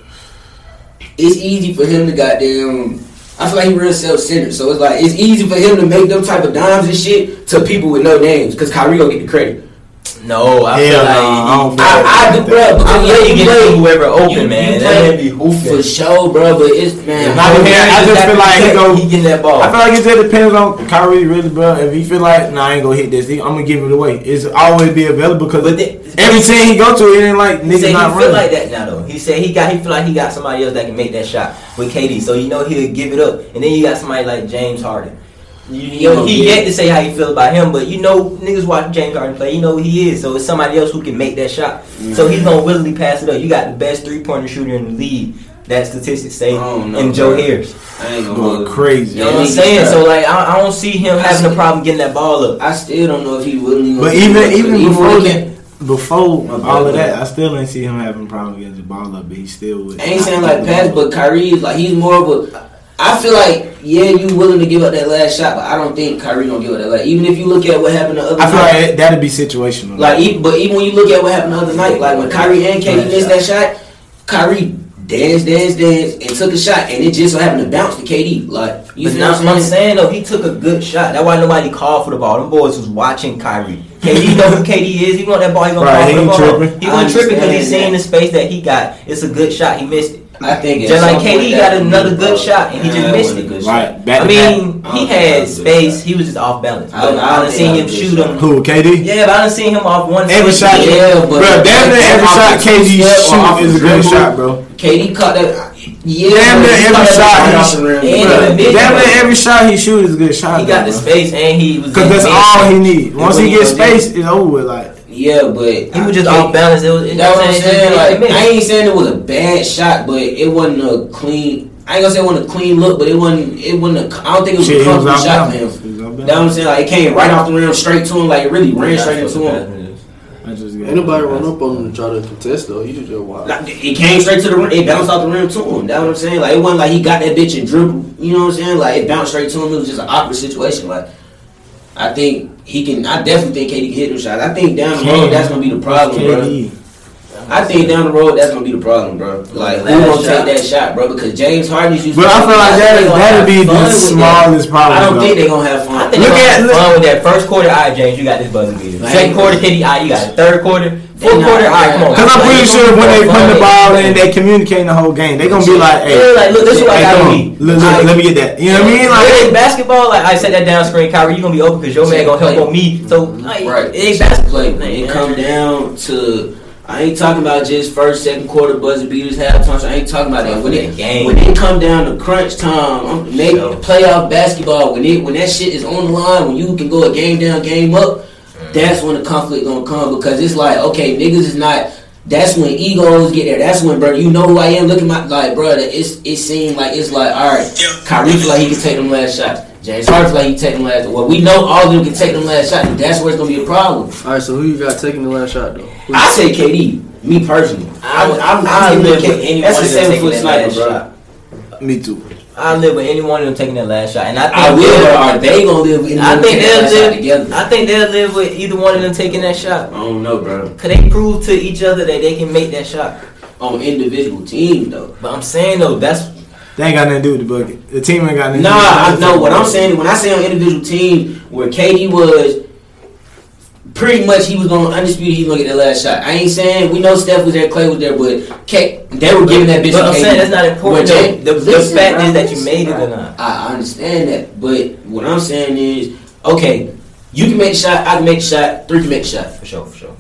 it's easy for him to goddamn. I feel like he real self centered, so it's like it's easy for him to make them type of dimes and shit to people with no names, cause Kyrie gonna get the credit. No, I feel like no, I don't feel I, I do, bro. I yeah, you you play whoever open, you- man. you that play man be hooping. for sure, bro. But it's man, even- I just feel like he go- he getting that ball. I feel like it just depends on Kyrie, really, bro. If he feel like, nah, I ain't gonna hit this, he- I'm gonna give it away. It's always be available because every team he go to, it ain't like He niggas he not feel running. like that now though. He said he got he feel like he got somebody else that can make that shot with KD. So you know he'll give it up. And then you got somebody like James Harden. You, you know, he Yeah. yet to say how he feel about him, but you know niggas watch James Harden play. You know who he is. So it's somebody else who can make that shot. So he's mm-hmm. gonna willingly pass it up. You got the best three pointer shooter in the league. That statistics say no, in Joe bro. Harris. I ain't gonna Going crazy. You know what I'm saying? So like I, I don't see him having a problem getting that ball up. I still don't know if he willing. But even even before when that, before My all of that, I still ain't see him having a problem getting the ball up, but he still would. I ain't saying like pass, but Kyrie is like he's more of a. I feel like yeah, you willing to give up that last shot, but I don't think Kyrie gonna give up that last. Even if you look at what happened the other I feel night, like that'd be situational. like even, but even when you look at what happened the other night, like when Kyrie and KD Last missed that shot, Kyrie danced, danced, danced, and took a shot, and it just so happened to bounce to KD. Like you But feel what I'm I'm saying? saying though, he took a good shot. That's why nobody called for the ball. Them boys was watching Kyrie. KD know who KD is. He want that ball. He gonna Right, call he for the ball. tripping. He I wasn't tripping because he's understand seen the space that he got. It's a good shot. He missed it. I think Just like some point KD got another good problem. shot and he just missed wasn't it. good shot. right, back I to mean, I he don't had that was a good space. He was just off balance. I- But I I, done think seen that him was a good shoot shot. him. who KD. Yeah, but I done seen him off one. Every shot, Yeah, but- bro. Damn near every shot the KD off shoot is a good shot, bro. KD caught that. Yeah, Damn but near every shot right he off the rim. And Bruh. in the Damn near every shot he shoot is a good shot. He got the bro. space and he was. Cause that's all he need. Once he he gets space, it's over. Like Yeah, but He was just I- off balance. It was. You know That's what I'm It's saying. Like. I ain't saying it was a bad shot, but it wasn't a clean. I ain't gonna say it wasn't a clean look, but it wasn't. It wasn't. A, I don't think it was shit, a he was comfortable off shot for him. He was off That's what. I'm saying. Like it came right off the rim, straight to him. Like it really ran straight into him. I just Ain't nobody run up on him to try to contest though. He just just wild. Like it came straight to the rim. It bounced off the rim to him. That's what I'm saying. Like it wasn't like he got that bitch and dribbled. You know what I'm saying? Like it bounced straight to him. It was just an awkward situation. Like I think he can. I definitely think KD can hit them shots. I think down the road that's gonna be the problem, bro. I think down the road that's gonna be the problem, bro. Like who Last gonna take that shot, bro? Because James Harden's used. But to I feel like that is that'd be the smallest problem. I don't though. think they're gonna have fun. I think Look look at- at look- fun with that first quarter. All right, James, you got this buzzer beater. Second quarter, KD, all right, you got it. Third quarter, fourth They not- quarter, all right, come on. Cause I'm pretty sure when they more put the ball in, they communicating the whole game. They gonna be like, "Hey, Yeah, like, look, this is what I hey, gotta come be. let, let- let me get that." You know what I mean? Like, it ain't basketball. Like I set that down screen, Kyrie, you gonna be open because your man gonna help on me. So like, Right. it ain't basketball. It come down to, I ain't talking about just first, second quarter buzzer beaters, halftime. I ain't talking about that. When it Game. when it come down to crunch time, I'm, make Sure. playoff basketball. When it when that shit is on the line, when you can go a game down, game up, that's when the conflict gonna come because it's like okay, niggas is not. That's when egos get there. That's when, bro, you know who I am. Look at my like, bro. It's it seemed like it's like, all right, Kyrie feel like he can take them last shots. James Harden feel like he can take them last. Well, we know all of them can take them last shots. That's where it's gonna be a problem. All right, so who you got taking the last shot though? Who- I say KD. Me personally, I, would- I'm, I I'm, live taking with anyone That's a that's seven foot that sniper, last bro. shot. me too. I live with any one of them taking that last shot, and I think I will, they'll- are they gonna live in I think they'll live together? I think they'll live with either one of them taking that shot. I don't know, bro. Cause they prove to each other that they can make that shot. On individual team though. But I'm saying though, that's They ain't got nothing to do with the bucket. The team ain't got nothing. Nah, to do I know what I'm saying. When I say on individual team, where KD was pretty much he was going to undisputed, he was going to get that last shot. I ain't saying we know Steph was there, Clay was there, but K, they were giving that bitch. But I'm KD. saying that's not important. When though. Jay- The, the Listen, fact bro, is that you listen, made it or not. I I understand that, but what I'm saying is, okay, you can make the shot, I can make the shot, three can make the shot. For sure, for sure.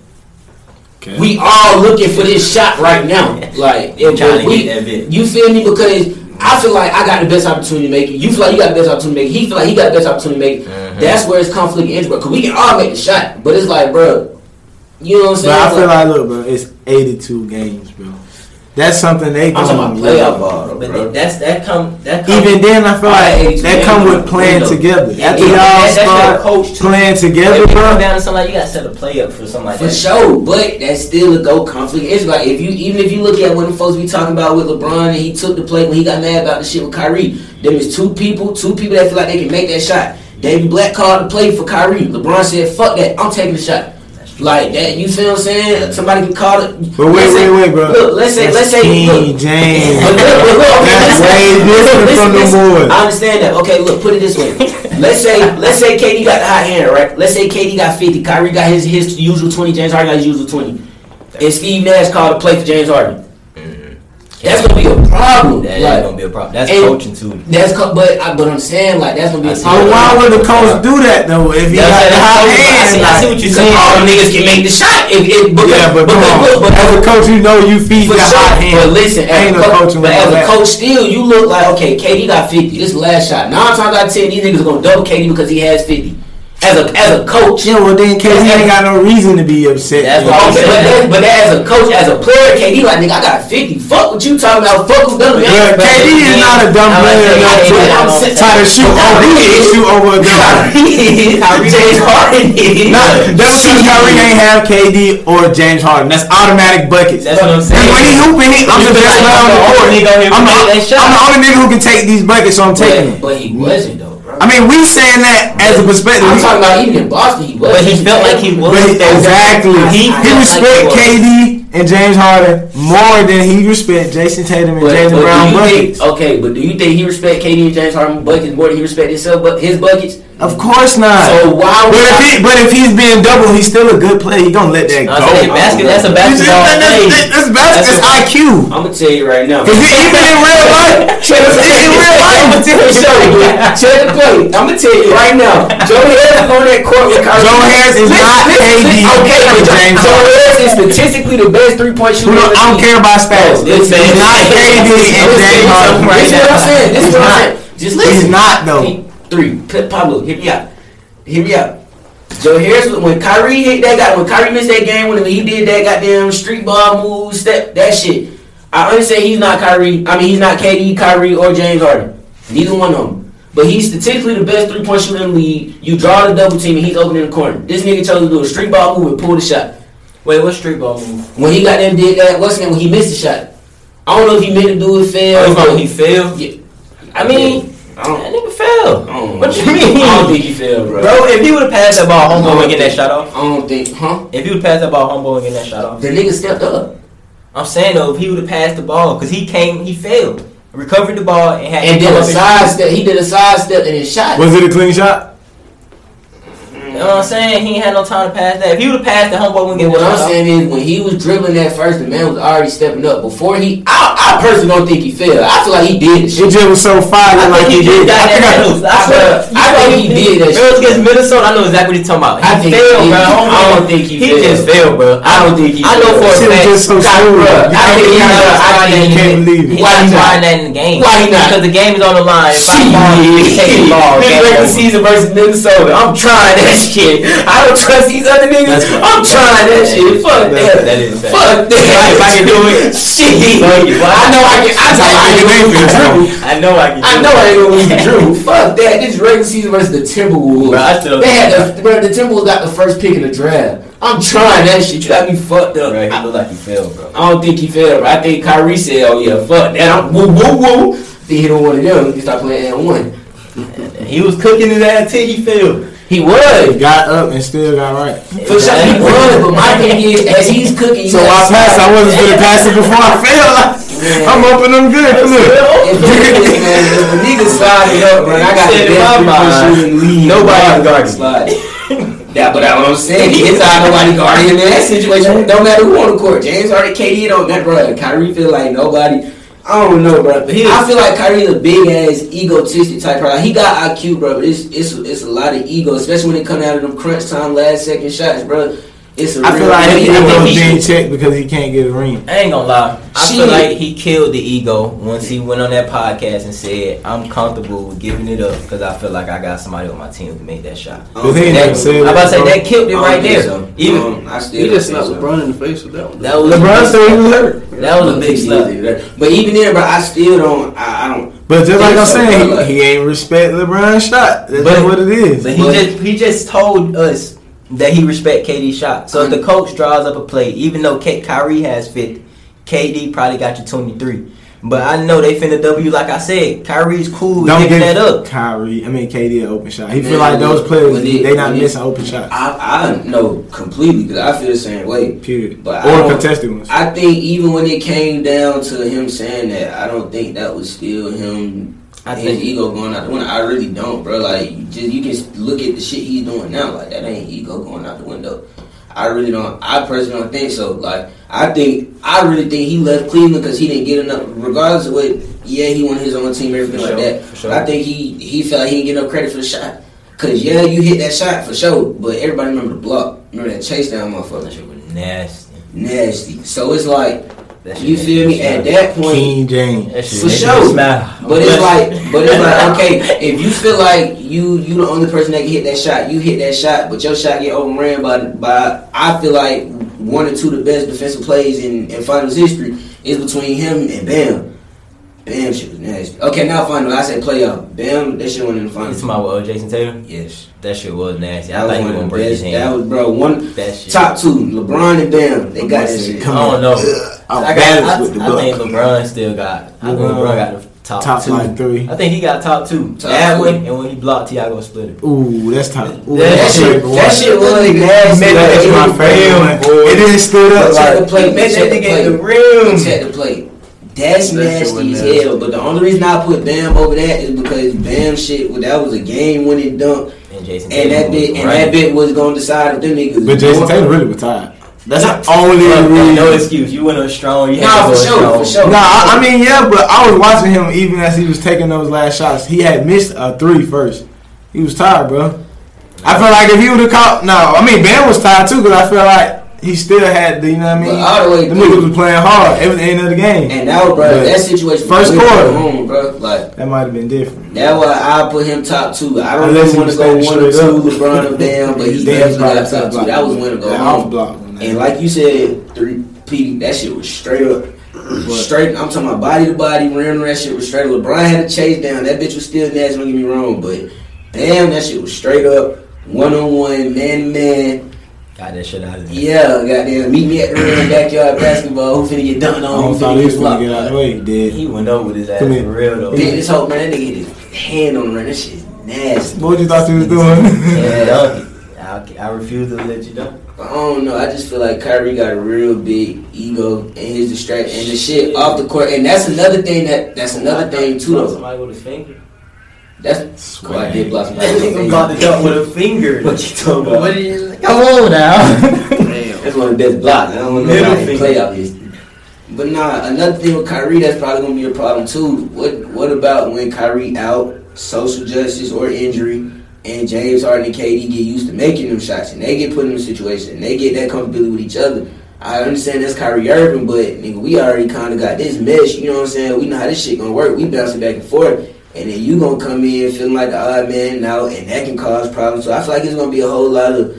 Okay. We all looking for this shot right now. Like, They're trying to we- get that bit. You feel me? Because I feel like I got the best opportunity to make it. You feel like you got the best opportunity to make it. He feel like he got the best opportunity to make it. That's where it's conflict and interest. Because we can all make the shot, but it's like, bro, you know what I'm saying? But? I feel Like, like, look, bro, it's 82 games, bro. that's something they I'm talking about playoff ball, though, But bro. that's that come that come Even then, I feel like it's that come with playing together. Yeah, After yeah, y'all that- start coach, playing together, you come bro. down to something like you gotta set a play up for something like For that. sure, but that's still a go conflict. It's like if you even if you look at what the folks be talking about with LeBron and he took the play when he got mad about the shit with Kyrie. Them is two people, two people that feel like they can make that shot. David Blatt called the play for Kyrie. LeBron said, "Fuck that, I'm taking the shot." Like that, you feel what I'm saying? Somebody can call it. But wait, say- wait, wait, bro. Look, let's say, let's say, King look, James. but look, but look, okay, That's way different listen, from the boys. I understand that. Okay, look, put it this way. let's say, let's say KD got the hot hand, right? Let's say KD got fifty, Kyrie got his his usual twenty, James Harden got his usual twenty, and Steve Nash called a play for James Harden. That's gonna be a problem. That is like, gonna be a problem. That's coaching too. That's co- but I, but I'm saying like that's gonna be a I see problem. why would the coach do that though? If he That's- got the that's hot coaching. I hand, see- I see what you're saying. all the niggas can make the shot. If, if, because, yeah, but come on. look, but, as a coach, you know you feed For the sure, hot hand. but listen, as ain't a no coach, coaching but with as a coach, still you look like okay. KD got fifty. This last shot. Nine times out of ten, these niggas gonna double KD because he has fifty. As a as a coach, Yeah, well then KD ain't got no reason to be upset. That's what I'm saying. that, but as a coach, as a player, KD like nigga, I got fifty. Fuck what you talking about. Fuck who done it. But KD is not a dumb player saying, enough hey, I'm to saying- try to shoot over shoot over a gun. James Harden. Nah, that's because Kyrie ain't have KD or James Harden. That's automatic buckets. That's what I'm saying. When he hooping, he, I'm the best player on the court. only nigga on here I'm the, made that shot. I'm the only nigga who can take these buckets, so I'm taking it. but he wasn't though. I mean, we saying that as a perspective. I'm We- talking about even in Boston, he was. But he felt like he was. But exactly. He, He he felt like respect he was. KD and James Harden more than he respect Jayson Tatum and But, James but Brown buckets. think, okay, but do you think he respect KD and James Harden buckets more than he respect himself, but his buckets? Of course not. So why but if he, but if he's being double, he's still a good player. He gonna let that go. basket, that's a basketball that- play. that's, that's, that's, that's That's IQ. I'm gonna tell you right now. Cause even in real life, in real life, I'm gonna tell you something. Check the play. I'm gonna tell you right now. Joe Harris on that court with Kyrie. Joe Harris is not listen. Okay, but or Joe, James Joe Harris is statistically the best three point shooter. don't- I don't care about stats. He's not KD and James Harden. This is what I'm saying. This is what I'm saying. Just listen. He's not though. Three. Pablo, hit me up. Hit me up. Joe Harris, when Kyrie hit that guy, when Kyrie missed that game, when he did that goddamn street ball move, step, that shit. I understand he's not Kyrie. I mean, he's not KD, Kyrie, or James Harden. Neither one of them. But he's statistically the best three point shooter in the league. You draw the double team and he's open in the corner. This nigga chose to do a street ball move and pull the shot. Wait, what street ball move? When he got them did that, what's name? When he missed the shot. I don't know if he meant to do it fail. Oh, he failed. Yeah. I mean, I don't, That nigga failed. I don't oh. What you mean? I don't think he failed, bro. Bro, if he would have passed that ball, homeboy would get that shot off. I don't think, huh? If he would pass that ball, homeboy would get that shot off. The nigga stepped up. I'm saying though, if he would have passed the ball, because he came, he failed, recovered the ball and had And to did a side step. He did a side step and then shot. Was it a clean shot? You know what I'm saying? He ain't had no time to pass that. If he would have passed, the homeboy wouldn't get what I'm shot saying is, when he was dribbling that first, the man was already stepping up. Before he, I, I personally don't think he failed. I feel like he did the It shit. just was so fire, I like think he he did. I think that I, medals. I swear. I think he did that It was against Minnesota. I know exactly what he's talking about. He I think failed, he- bro. I don't think he He failed. just failed, bro. I don't think he I know for a Shit was fact. just so God, smooth. I can't think he I You think- can't believe it. Why he not? that in the game. Why he not? Because the game is on the line. If I fall, he take the ball. Big Game regular season versus Minnesota. I'm trying that shit. I don't trust these other niggas. I'm trying that shit. Fuck That- that. that is fact. Fuck that. If I can do it, shit. I know I can. I know I can win the Drew. I know I can. I know. I ain't gonna win the Drew. Fuck that. This regular season versus the Timberwolves. Bro, I still- they had the, bro, the Timberwolves got the first pick in the draft. I'm trying that shit. You got me fucked up. Bro, he I, look like he failed, bro. I don't think he failed. Bro. I think Kyrie said, "Oh yeah, fuck that." I'm woo woo woo. Then he don't want to them. He start playing and one. He was cooking his ass till he failed. He was. Got up and still got right. For sure, he was, but my thing is, as he's cooking, So I gotta passed. I wasn't gonna pass it before I fell. I'm open them good. Look. If the niggas, man, if the niggas slide it up, man, I got Said the in best my mind, shooter in the league. nobody Nobody guarding. slide. Yeah, but that's what I'm saying. He inside nobody guarding him in that situation. Don't matter who on the court. James Harden, KD, don't matter, bro. Kyrie feel like nobody. I don't know, bro. But he- I feel like Kyrie's a big ass egotistic type person. He got IQ, bro, but it's it's it's a lot of ego, especially when it come out of them crunch time last second shots, bro. It's a I feel like But he I think was he being should- checked because he can't get a ring. I ain't gonna lie. I Shit. feel like he killed the ego once he went on that podcast and said, "I'm comfortable with giving it up because I feel like I got somebody on my team who can make that shot." But he ain't That- said I'm about to say that. that killed it right there. so. Even Um, I still He just think slapped so. LeBron in the face with that one. that was LeBron said he was hurt. That was a big slap. But even then, bro, I still don't. I, I don't. But just like I'm So, saying, bro, he, he ain't respect LeBron's shot. That's But- what it is. But he But- just he just told us that he respect KD's shot. So if the coach draws up a play, even though K- Kyrie has 50, KD probably got you 23. But I know they finna W like I said. Kyrie's cool with Don't giving give that up. Kyrie. I mean KD an open shot. He Man, feel like those players when they- they not when they- missing open shots. I, I know completely because I feel the same way. Period. But or don't- contested ones. I think even when it came down to him saying that, I don't think that was still him. I think ego going out the window. I really don't, bro. Like you just you can look at the shit he's doing now. Like that ain't ego going out the window. I really don't. I personally don't think so. Like I think I really think he left Cleveland because he didn't get enough. Regardless of what, yeah, he wanted his own team, everything like that. for sure. I think he he felt like he didn't get enough credit for the shot. Cause yeah, you hit that shot for sure, but everybody remember the block. Remember that chase down, that motherfucker. shit was nasty. Nasty. So it's like That you feel me? At that point, King James. For sure. but it's like, but it's like, okay, if you feel like you you the only person that can hit that shot, you hit that shot, but your shot get overran by by. I feel like one or two of the best defensive plays in, in finals history is between him and Bam. Bam shit was nasty. Okay, now final. I said playoff. Bam, that shit went in the It's finals. my what, uh, Jason Taylor? Yes, That shit was nasty. I that was think he one gonna of the break his hand. That was bro one that shit. top two. LeBron and Bam, they got that shit. Come I don't know. I'm I, got, balanced I, with the I think. LeBron still got. I think LeBron LeBron got the top, Top two. like three. I think he got top two. Top that two. one and when he blocked Tiago Splitter. Ooh, that's top. Ooh, That That shit, that shit was nasty. Man, Like, that's my was- favorite. boy. It didn't stood up Check the like. plate. Man, check that nigga in the plate. rim. Check the plate. That's That nasty as hell. But the only reason I put Bam over that is because Bam shit, well, that was a game winning dunk, And Jason and that bit was and running. that bit was gonna decide if them niggas. But Jason won. Tatum really retired. That's Nah, the only Fuck that, reason. no excuse. You went up strong. You Nah, for go sure, strong. for sure. Nah, I, I mean, yeah, but I was watching him even as he was taking those last shots. He had missed a three first. He was tired, bro. I feel like if he would have caught, no, I mean Bam was tired too because I feel like he still had the, you know what I mean. But all the way the through. niggas was playing hard every end of the game. And that was, bro, But that situation. first quarter. home, bro. Like that might have been different. that why I put him top two. I don't Unless really want he to go one or two, standing straight LeBron or Bam, but he Damn, definitely got probably top two. block. That was win or go home. off block on that. And like you said, three P, that shit was straight up. Straight, I'm talking about body to body, rim. That shit was straight. up. LeBron had a chase down. That bitch was still nasty. Don't get me wrong, but damn, that shit was straight up, one on one, man to man. Got that shit out of there. Yeah, goddamn, meet me at the backyard basketball. Who finna get dunked I on? Who thought finna he get was gonna get out of the way. He did. He went over with his ass Come here. for real though. Big this whole man, that nigga hit his hand on the rim. That shit nasty. What you thought you was doing? Yeah. I, I refuse to let you dunk. I don't know. I just feel like Kyrie got a real big ego and his distraction and the shit off the court. And that's another thing that that's another thing too. Though. Somebody with his finger. That's why I did block somebody. That with a nigga finger. about to dunk with a finger. What you talking about? What you- Come on now. Damn. That's one of the best blocks. I don't know Middle how they finger. play out history. But nah, another thing with Kyrie that's probably gonna be a problem too. What what about when Kyrie out, social justice or injury, and James Harden and KD get used to making them shots and they get put in a situation and they get that comfortability with each other. I understand that's Kyrie Irving, but nigga, we already kind of got this mesh. You know what I'm saying? We know how this shit gonna work. We bouncing back and forth, and then you gonna come in feeling like the odd man now, and that can cause problems. So I feel like it's gonna be a whole lot of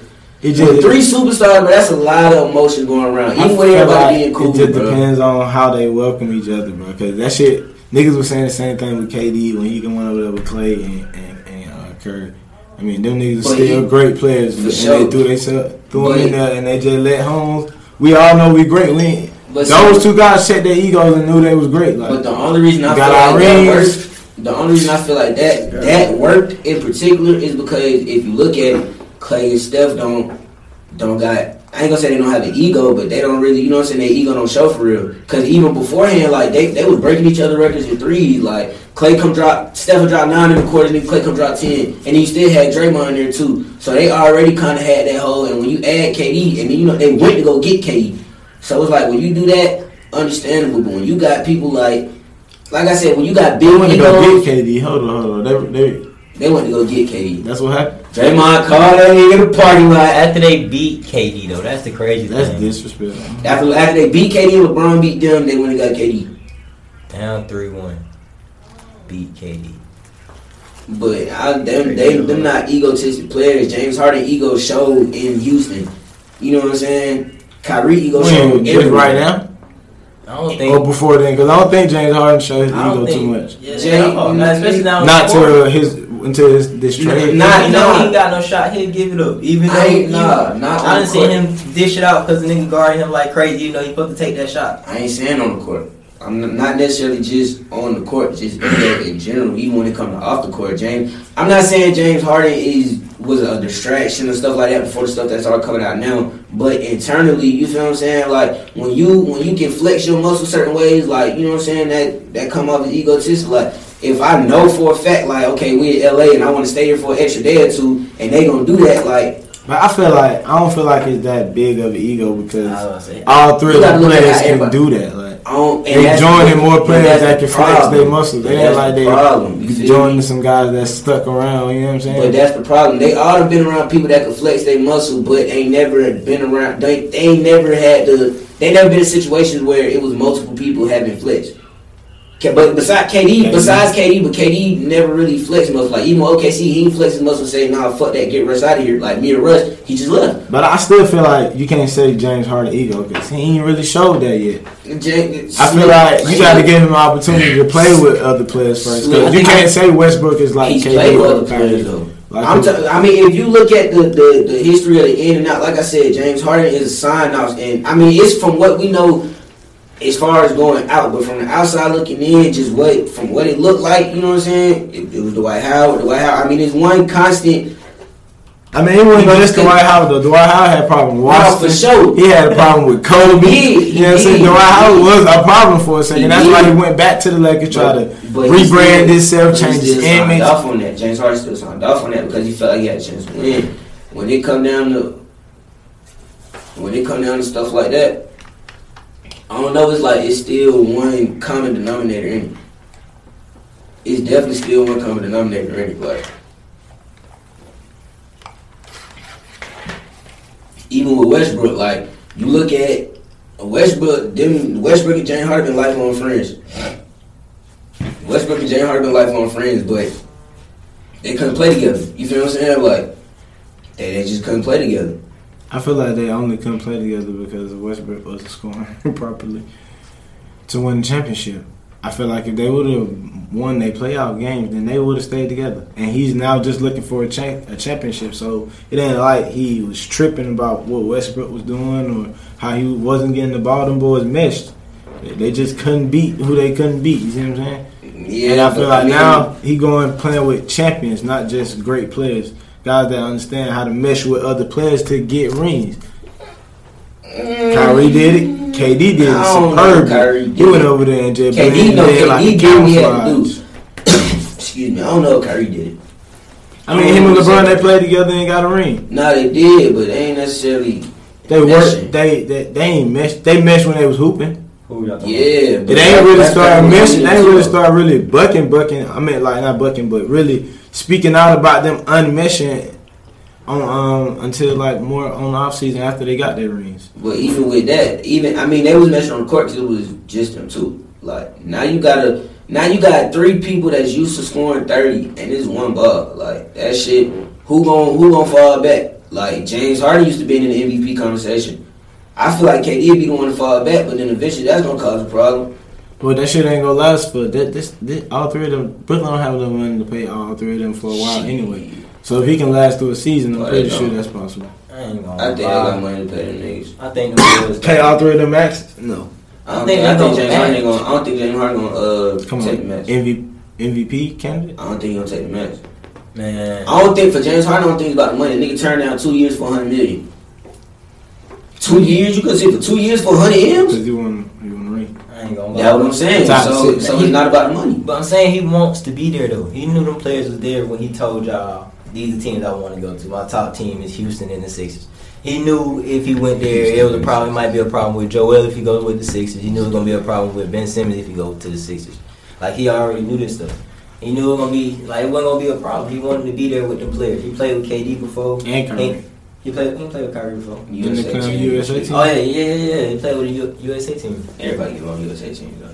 It with three superstars, but that's a lot of emotion going around. Even with everybody being cool, It just bro. depends on how they welcome each other, bro. Because that shit, niggas was saying the same thing with KD when he went over there with Clay and and, and uh, Curry. I mean, them niggas But still he- great players, for and sure. they threw they threw them in he- there, and they just let Holmes. We all know we great. We But those see- two guys checked their egos and knew they was great. Like, But the only reason I Got feel our like rings. worked, the only reason I feel like that that worked in particular is because if you look at it, Clay and Steph don't don't got. I ain't gonna say they don't have an ego, but they don't really, you know what I'm saying. Their ego don't show for real. Cause even beforehand, like they they was breaking each other records in threes. Like Clay come drop, Steph would drop nine in the quarter, and then Clay come drop ten, and then you still had Draymond in there too. So they already kind of had that hole. And when you add KD, and then you know they went to go get KD. So it's like when you do that, understandable. But when you got people like, like I said, when you got they big went to go egos, get KD. Hold on, hold on. They, they, they went to go get KD. that's what happened. Draymond called that nigga in the parking lot. After they beat KD though, that's the crazy That's thing. disrespectful. After after they beat KD LeBron beat them, they went and got KD. Down three one. Beat KD. But I, them, they, them not egotistic players. James Harden ego showed in Houston. You know what I'm saying? Kyrie ego showed When, just everywhere. right now. I don't or think. before then? Because I don't think James Harden showed his I don't ego think, too much. Yeah, Jay- no, not especially now. Not to his until his this trade. Nah, Nah, you know nah. he ain't got no shot. He'll give it up. Even though, I ain't- even- nah, not I on done the seen court. him dish it out because the nigga guarding him like crazy. You know he supposed to take that shot. I ain't saying on the court. I'm not necessarily just on the court, just in, in general. Even when it comes to off the court, James. I'm not saying James Harden is was a distraction and stuff like that before the stuff that's all coming out now. But internally, you feel what I'm saying? Like when you when you can flex your muscles certain ways, like you know what I'm saying that that come off as egotistic. Like if I know for a fact, like okay, we in LA and I want to stay here for an extra day or two, and they gonna do that, like But I feel like I don't feel like it's that big of an ego because gonna say. all three of the gotta look at players can do that. Like And they joining more players that can flex their muscles. They ain't like the they problem. You joining some guys that's stuck around. You know what I'm saying? But that's the problem. They all have been around people that can flex their muscle, but ain't never been around. They, they never had the. They never been in situations where it was multiple people having flex. But besides KD, besides KD, but KD never really flexed muscle. Like even OKC, he ain't flexing muscle. Say, nah, fuck that, get Russ out of here. Like me and Russ, he just left. But I still feel like you can't say James Harden ego because he ain't really showed that yet. I feel like you got to give him an opportunity to play with other players first. 'Cause you can't say Westbrook is like He's KD played with other players though. Like, I'm t- I mean, if you look at the, the, the history of the in and out, like I said, James Harden is a sign off, and I mean, it's from what we know as far as going out, but from the outside looking in, just what from what it looked like, you know what I'm saying? It, it was Dwight Howard, Dwight Howard. I mean, there's one constant. I mean, he wasn't just Dwight Howard though. Dwight Howard had a problem with No, Washington. for sure. He had a problem with Kobe. He he you know what I'm saying? did. Dwight Howard was a problem for a second. He That's why he went back to the Lakers, to try to But rebrand himself, change his image. off on that. James Harden still signed off on that because he felt like he had a chance to win. When it come down to when it come down to stuff like that, I don't know. It's like it's still one common denominator in it. It's definitely still one common denominator in it. Like even with Westbrook, like you look at Westbrook, them Westbrook and James Harden lifelong friends. Westbrook and James Harden lifelong friends, but they couldn't play together. You feel what I'm saying? Like they, they just couldn't play together. I feel like they only couldn't play together because Westbrook wasn't scoring properly to win the championship. I feel like if they would have won their playoff games, then they would have stayed together. And he's now just looking for a, cha- a championship. So it ain't like he was tripping about what Westbrook was doing or how he wasn't getting the ball. Them boys meshed. They- just couldn't beat who they couldn't beat. You see what I'm saying? Yeah, and I feel like mean, now he going playing with champions, not just great players. Guys that understand how to mesh with other players to get rings. Kyrie did it. KD did it I don't know if Kyrie superb. He went over there and just KD, blended no, in like KD a did what he had to camouflage. Excuse me, I don't know if Kyrie did it. I mean, him and LeBron they played together and got a ring. No, they did, but they ain't necessarily. They That worked. They, they they ain't meshed. They meshed when they was hooping. Who y'all talking Yeah, It ain't really start kinda meshing. They ain't really it is, start really bucking, bucking. I mean, like not bucking, but really speaking out about them unmeshing on um until like more on off season after they got their rings. But even with that, even I mean, they was messing on the court because it was just them two. Like now you gotta, now you got three people that's used to scoring thirty, and it's one ball. Like that shit. Who gon' who gon' fall back? Like James Harden used to be in the MVP conversation. I feel like KD would be the one to fall back, but then eventually that's gonna cause a problem. But that shit ain't gonna last for that. This, this all three of them. Brooklyn don't have enough money to pay all three of them for a while anyway. So if he can last through a season, I'm Well, pretty sure that's possible. I ain't gonna I think they got money to pay them niggas. I think the Pay all three of them max? No. I don't I think think, I think James Harden ain't gonna. I don't think James Harden gonna uh Come take on, the match. MVP MVP candidate. I don't think he gonna take the match. man. I don't think for James Harden, I don't think about the money. Nigga turned down two years for 100 million. Two years? You could say for two years for 100 Because M's? he won, he won a ring. I ain't gonna lie. That's what I'm saying. Top So, six. so it's not about the money. But I'm saying he wants to be there though. He knew them players was there when he told y'all these are teams I want to go to. My top team is Houston and the Sixers. He knew if he went there, it was a problem. It might be a problem with Joel if he goes with the Sixers. He knew it was gonna be a problem with Ben Simmons if he goes to the Sixers. Like he already knew this stuff. He knew it was gonna be like it wasn't gonna be a problem. He wanted to be there with the players. He played with KD before. And Kyrie. He, he played. He played with Kyrie before. Didn't they on team. USA oh, team? Oh yeah, yeah, yeah, yeah. He played with the U- USA team. Everybody get on USA team, though.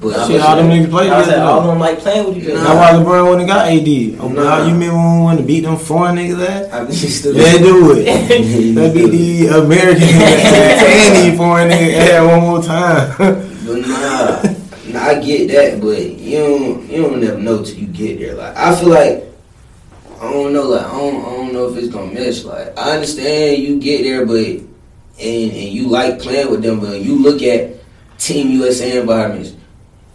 But Shit, all them niggas play I said all of them like playing with each other. That's why LeBron wouldn't got AD. Oh, Nah. nah. you remember when we wanted to beat them foreign niggas ass? I mean, still They do it. They beat the American and the foreign nigga ass one more time. But nah, nah, I get that, but you don't you don't never know till you get there. Like I feel like I don't know, like I don't, I don't know if it's gonna mesh. Like I understand you get there, but and and you like playing with them, but you look at Team USA environments.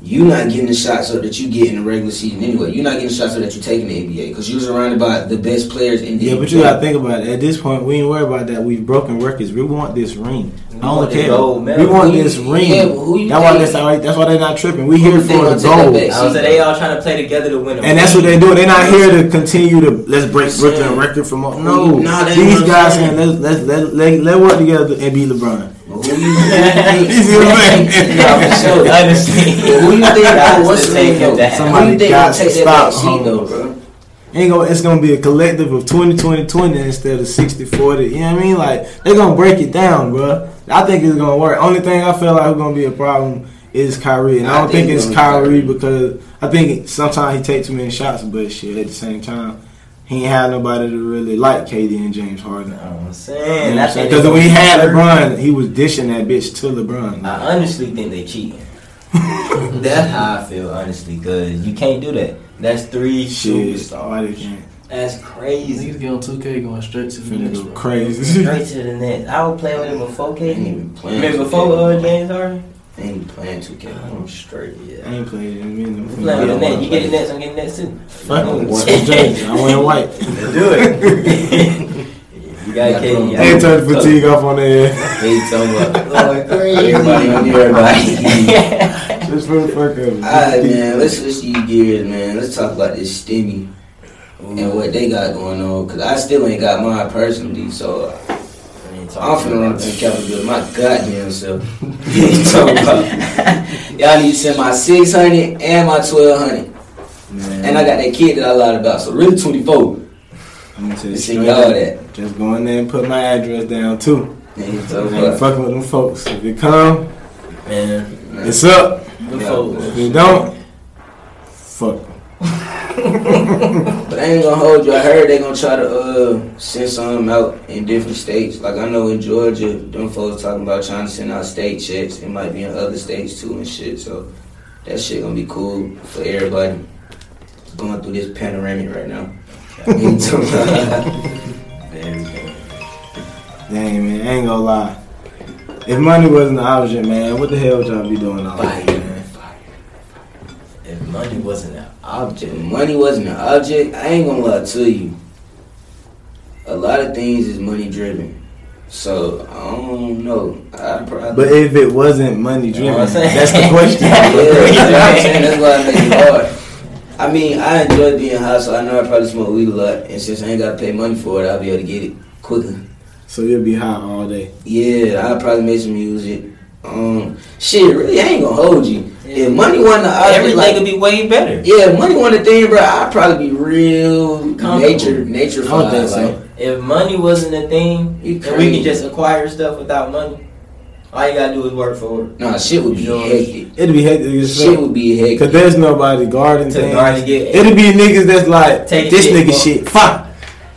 You not getting the shots up that you get in the regular season anyway. You're not getting the shots up that you take in the NBA because you're surrounded by the best players in the Yeah, but you gotta think about it. At this point, we ain't worried about that. We've broken records. We want this ring. I don't care. gold we want Who you- this ring. yeah, who you that's why that's all right. That's why they're not tripping. We Who here for the gonna take that gold, back? I was say they all trying to play together to win. a and that's what ring. they do. They're not here to continue to let's break Brooklyn record from. No, Nah, these guys saying. saying let's let's let let let work together and be LeBron. But who you, think? You see what I'm saying? Nah, for sure. Honestly, who you think? Guys what's to the take name him though? down. Who Somebody you think got gonna take that back stop, seat though, bro? Ain't gonna, it's gonna be a collective of 20 20 20 instead of 60 40. You know what I mean? Like they're gonna break it down, bro. I think it's gonna work. Only thing I feel like is gonna be a problem is Kyrie, and I, I don't think think, it's it's be Kyrie Kyrie. because I think sometimes he takes too many shots, but shit at the same time he ain't had nobody to really like KD and James Harden. I'm saying that's Because when he had LeBron, he was dishing that bitch to LeBron. I honestly think they cheating. That's how I feel, honestly, because you can't do that. That's three Shit, superstars. why they can't? That's crazy. Niggas get on 2K going straight to the Finna next one. crazy. Straight to the net. I was play with him before Ain't KD. even playing. Remember 2K, before uh, bro. James Harden? Ain't even playing 2K. I'm straight, I ain't playing in a minute. I'm I'm playing with the on net. You get the play. nets, I'm getting nets too. Fuck it. What's the jersey? I wear white. Do it. you got KD. Ain't turn the fatigue off on there. Hey, talking about Going crazy. everybody on everybody. Just for the fuck of it. Alright, man. Let's switch these gears, man. Let's talk about this Stimmy and what they got going on. Cause I still ain't got mine personally, so uh, I'm finna run up in Capitol Building my goddamn self. you talking about? Y'all need to send my 600 and my 1200. Man, And I got that kid that I lied about, so really 24. I'm gonna tell you see straight all that. Just go in there and put my address down too. And you talking ain't about, fucking with them folks. If it come, Man, it's up. good folks. If you don't, fuck. But I ain't gonna hold you. I heard they gonna try to uh send some out in different states. Like I know in Georgia, them folks talking about trying to send out state checks. It might be in other states too and shit. So that shit gonna be cool for everybody going through this panoramic right now. You talking about- Dang man, I ain't gonna lie. If money wasn't the object, man, what the hell would y'all be doing all day, man. man? If money wasn't an If object, money wasn't an object, I ain't gonna lie to you. A lot of things is money driven. So I don't know. I probably But if it wasn't money You know driven, I'm saying? that's the question. Yeah, that's, what I'm saying. that's why I make it hard. I mean, I enjoy being high, so I know I probably smoke weed a lot. And since I ain't got to pay money for it, I'll be able to get it quicker. so you'll be high all day. Yeah, I'll probably make some music. Um, shit, really, I ain't gonna hold you. If money wasn't the object, everything like, could be way better. yeah, if money wasn't the thing, bro, I'd probably be real nature, nature I don't think so. like, If money wasn't a thing, and we crazy. can just acquire stuff without money, all you gotta do is work for it. Nah, shit would be Yours. hectic. It'd be hectic as Shit would be hectic. Cause there's nobody guarding To things. guard and get- It'd be niggas that's like Take this shit, nigga bro. shit. Fuck.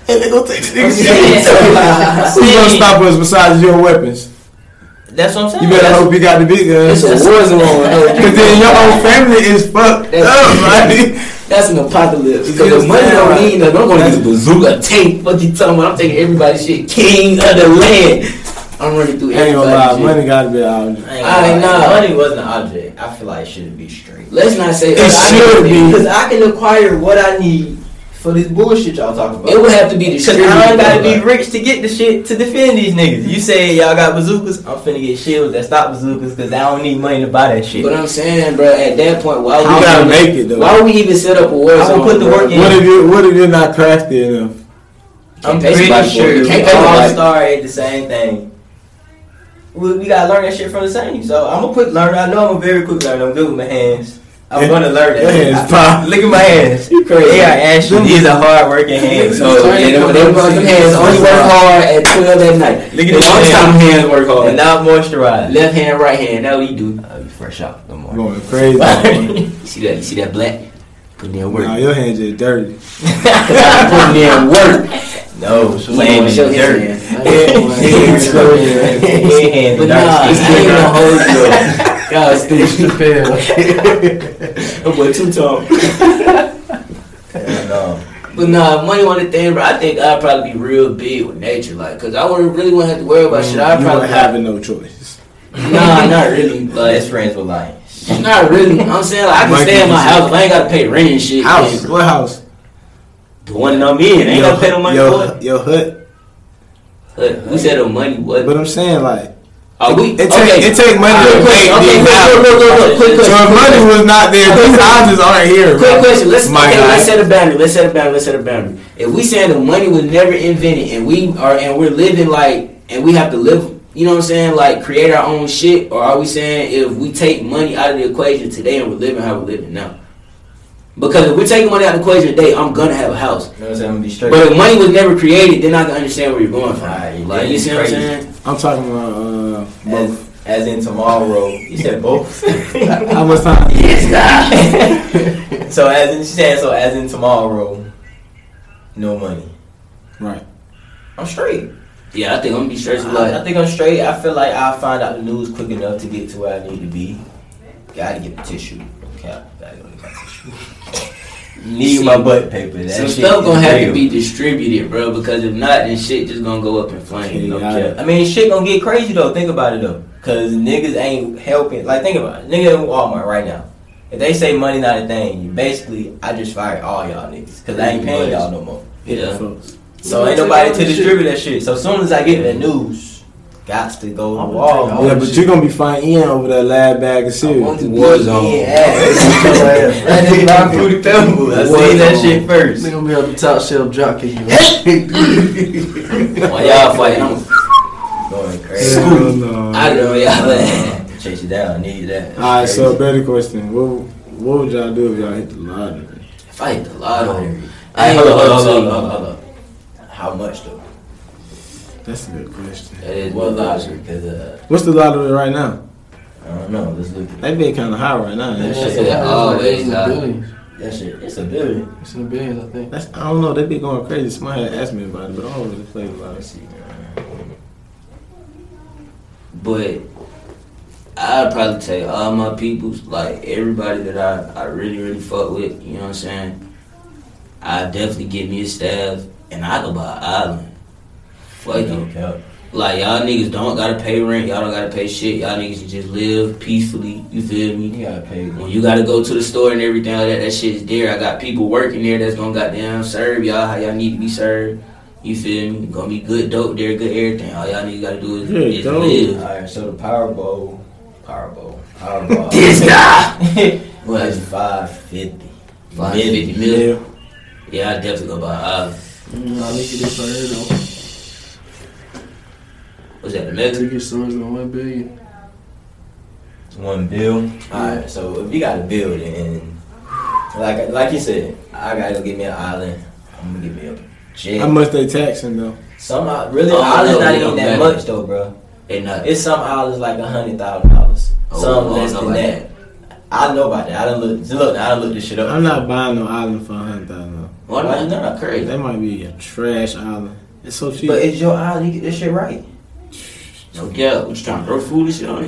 Hey, they gonna take this nigga shit. Who's gonna stop us besides your weapons? That's what I'm saying. You better That's- hope you got the big guns. It's a war zone. Cause then your whole family is fucked That's- up, right? That's an apocalypse. Because the money don't mean nothing. I'm gonna use a bazooka, tank. What you talking about? I'm taking everybody's shit. King of the land. I'm running through I ain't gonna lie, money gotta be out. I ain't I know. Money wasn't an object. I feel like it should be straight. Let's not say It I should be. Because I can acquire what I need for this bullshit y'all talking about. It would have to be Cause distributed. I ain't gotta be rich to get the shit to defend these niggas. You say y'all got bazookas, I'm finna get shields that stop bazookas because I don't need money to buy that shit. But I'm saying, bro, at that point, why would You we gotta even- make it though. Why would we even set up a war I zone? would put the bro? work in. What if you what if you're not crafty enough? I'm Can't pretty somebody for it. sure You can't pay All nobody. Star ain't the same thing. We, we gotta learn that shit from the same. So I'm a quick learner. I know I'm a very quick learner. I'm good with my hands. I'm Yeah. gonna learn that. Your hands I- pop. Look at my hands. You crazy. Yeah, Ashley. These are hard working hands. So yeah, them, them, them hands only work hard at 12 at night. Look at the long time hands work hard. and not moisturized. Left hand, right hand. That's what you do. I'll be fresh out no more. Going crazy. You see that? You see that black? Putting in work. nah, your hands just dirty. Putting in work. no, He playing gonna in show his dirt. hands. Hands But dark nah, I skin. ain't gonna hold you. God, Steve. Chappelle. That boy too tall. And, um, But nah, money one the thing, bro. I think I'd probably be real big with nature, like, cause I wouldn't really want to have to worry about shit. I'd you probably having no choice. nah, not really. best Like, friends with lions. not really. I'm saying like I can Mikey stay in my house. If I ain't gotta pay rent and shit. House. then What house? The one I'm in, ain't gotta pay no money your, for it. your hut. But Who said the money? What? But I'm saying like Are we? it take okay. it take money Quick to make Okay, these quick, happen. look, look, look, quick So if money was not there, these houses aren't here. Quick bro. question. Let's My okay, let's set a boundary. Let's set a boundary. Let's set a boundary. If we saying the money was never invented and we are and we're living like and we have to live, you know what I'm saying, like create our own shit, or are we saying if we take money out of the equation today and we're living how we're living now? Because if we're taking money out of the equation today, I'm gonna have a house. You know what I'm saying? I'm gonna be straight. But if money was never created, then I can understand where you're going from. Alright, like you it's see what I'm saying? I'm talking about uh, as, both. as in tomorrow. You said both. How much time? so as in she said, so as in tomorrow, no money. Right. I'm straight. Yeah, I think I'm gonna be straight I, like I think I'm straight. I feel like I'll find out the news quick enough to get to where I need to be. Gotta get the tissue. Okay, gotta go get my tissue. Need my butt paper. That some shit stuff is gonna have real. to be distributed, bro. Because if not, then shit just gonna go up in flames. No Yeah. cap. I mean, shit gonna get crazy though. Think about it though, cause niggas ain't helping. Like, think about it. Nigga in Walmart right now. If they say money not a thing, you basically I just fired all y'all niggas, cause I ain't paying y'all no more. Yeah. Folks. So ain't nobody to distribute that shit. So as soon as I get the news, got to go to I'm gonna Walmart. take all Yeah, but you're gonna be fine Ian over that lab bag of I cereal. want to War zone. Ian ass. That is not fruity pebbles. I seen that shit first. Nigga gonna be on the top shelf drop kick you. While y'all fighting, I'm Going crazy. Hell no. I don't know y'all at. Chase you down. Need that. All right, so better question. What what would y'all do if y'all hit the lottery? If I hit the lotto, I ain't hold gonna on, hold on, hold hold on, hold on. How much though? That's a good question. That is What what lottery? Because uh, What's the lottery right now? I don't know. Let's look at That be kind of high right now. That ain't shit. it? Yeah, always It's in the high. billions. that shit. It's a billion. It's in the billions, I think. That's, I don't know. They be going crazy. Somebody had asked me about it, but I don't really play the lottery. Let's see. But I'd probably tell all my peoples, like everybody that I, I really, really fuck with, you know what I'm saying? I definitely get me a staff and I go buy an island. Fuck it. Cap. Like y'all niggas don't gotta pay rent, y'all don't gotta pay shit, y'all niggas can just live peacefully, you feel me? You gotta pay. When you gotta go to the store and everything like that, that shit is there. I got people working there that's gonna goddamn serve y'all how y'all need to be served. You feel me? Gonna be good dope there, good everything. All y'all niggas gotta do is, Yeah, is dope. live. Alright, so the Powerball, Powerball, Powerball. This guy! was What? five fifty. Five fifty? Yeah, I definitely go buy an island. Mm, I think it is right here though. Was that the mega? Ticket stores on one billion. One bill. Alright, so if you got a building and like like you said, I gotta go get me an island. I'm gonna get me a jet. How much they taxing though? some i- really Oh, islands not they even that much though, bro. They not. It's some islands like a hundred thousand dollars. Oh, Some I less than about that. I know about that. I done look. Look, I done look this shit up. I'm not buying no island for a hundred thousand. though. Why not? They're not crazy. That might be a trash island. It's so cheap. But it's your island. You get this shit right. No yeah, what you trying to grow food and shit on it?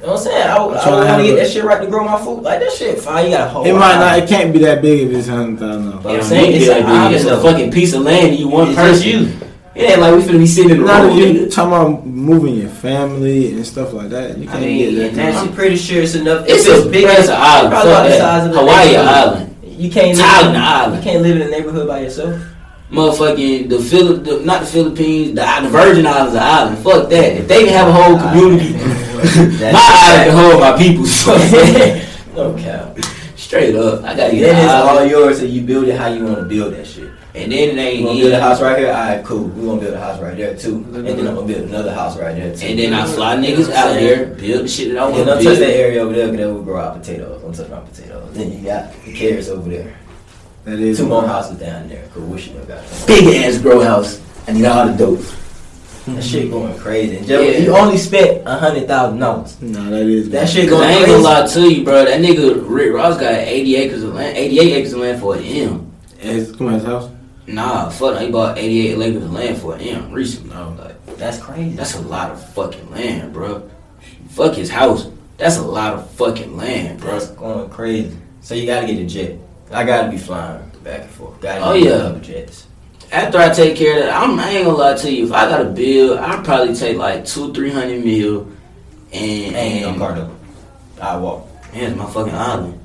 You know what I'm saying? I, would- I'm I trying would to want to get a- that shit right to grow my food. Like that shit fine. You got a whole. it might not. It can't be that big if it's a hundred thousand. But. I'm saying it's it's, an island, it's a fucking piece of land and you one It's person. just you. It ain't like we finna be sitting in the Not room. you nigga. talking about moving your family and stuff like that. You can't mean, get that. that's I'm pretty sure it's enough. It's If a big ass island. Probably about the size of the Hawaii island. You can't live Thailand in, island. You can't live in a neighborhood by yourself. Motherfucking the Philip, the, not the Philippines, the, the Virgin Islands the island. Fuck that. If they can have a whole community, my island can hold my people. no cap. Straight up, I gotta Then get an it's all yours, and you build it how you want to build that shit. And then it You ain't gonna yeah. build a house right here? Alright, cool. We gonna build a house right there too, and then I'm gonna build another house right there too. And then I fly niggas out there, build the shit that I And want don't to touch that area over there, because that will grow out potatoes. Don't touch my potatoes. Then you got the carrots over there. That is Two more houses down there. Cool. Wish you got that. Big ass grow house. I need all the dope. That mm-hmm. shit going crazy. And Joe, Yeah. you only spent a hundred thousand dollars. No, that is That shit Cause going I ain't gonna lie to you, bro. That nigga Rick Ross got 80 acres of land, 88 acres of land for an M. It's come on, his house. Nah, fuck, he bought 88 acres of land for an M recently. Like, That's crazy. that's a lot of fucking land, bro. Fuck his house. That's a lot of fucking land, bro. That's going crazy. So you gotta get a jet. I gotta be flying back and forth. Gotta Oh, get yeah. a jets. After I take care of that, I'm, I ain't gonna lie to you. If I got a bill, I'd probably take like two, three hundred mil, and Ain't no and car though. I walk. man, it's my fucking island.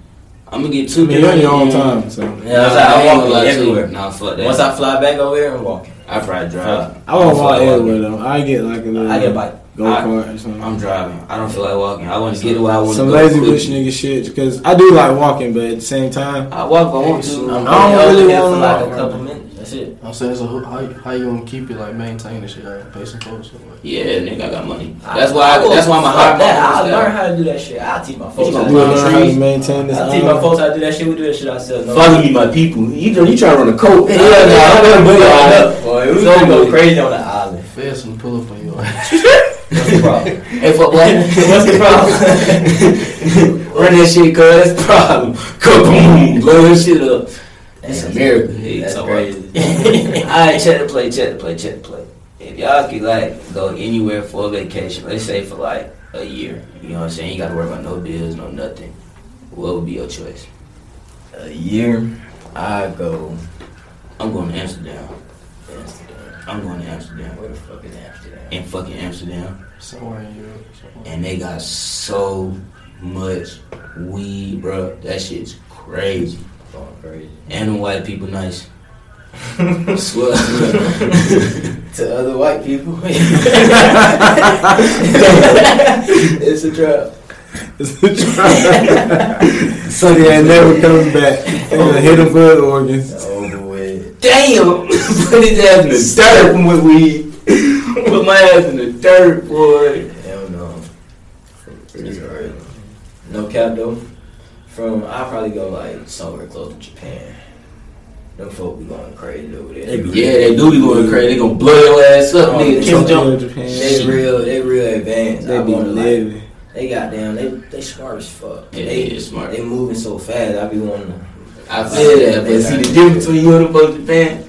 I'm gonna get two, I mean, three you're on your own time, so. Yeah, Nah, I, like, I I walk gonna lie to you. everywhere. Nah, fuck that. Once I fly back over there, I'm walking. I probably drive. I won't don't walk feel everywhere though. I get like a little I get a bike. Go kart or something. I'm driving. I don't feel like walking. I want to get where I want to Some lazy quick. bitch nigga shit because I do like walking, but at the same time, I walk I want to. I'm I don't really wanna like walk. a couple minutes. That's it. I'm saying, so how, how you gonna keep it, like, maintain the shit? Like, pay some folks? Yeah, nigga, I got money. That's why. I, that's why I'm a Fuck high. I'll learn how to do that shit. I'll teach my folks you how to do we'll learn how to maintain this. I'll teach my folks how to do that shit. We do that shit ourselves. No. Follow me, my people. You, you trying to run a coat? Yeah, nah, I'm gonna put it up, boy. We So gonna go crazy on the island. Feds gonna pull up on you. What's the problem? Hey, fuck what? What's the problem? Run that shit, cuz that's the problem. Kaboom! Blow that shit up. It's America. Hey, That's so crazy. Alright, check the play, check the play, check the play. If y'all could like go anywhere for a vacation, let's say for like a year, you know what I'm saying? You gotta worry about no bills, no nothing. What would be your choice? A year, I go. I'm going to Amsterdam. Amsterdam. I'm going to Amsterdam. Where the fuck is Amsterdam? In fucking Amsterdam. Somewhere in Europe. somewhere. And they got so much weed, bro. That shit's crazy. Going crazy. And the white people nice. Swear. to other white people. it's a trap. It's a trap. Sonny ain't never coming back. They gonna hit him for his organs. Over with. Damn! Put his ass in the dirt from with weed. Put my ass in the dirt, boy. Hell no. It's crazy. No cap though. From I'll probably go like somewhere close to Japan. Them folk be going crazy over there. They be- Yeah, they do be going crazy. They gonna blow your ass up, Oh, nigga. they Kim Jong. Japan. They real, they real advanced. They I be wanna, like, living. They got damn, they they smart as fuck. Yeah, they they is smart. They moving so fast. I be wanting to. I feel that, but see the difference between you and the folks in Japan,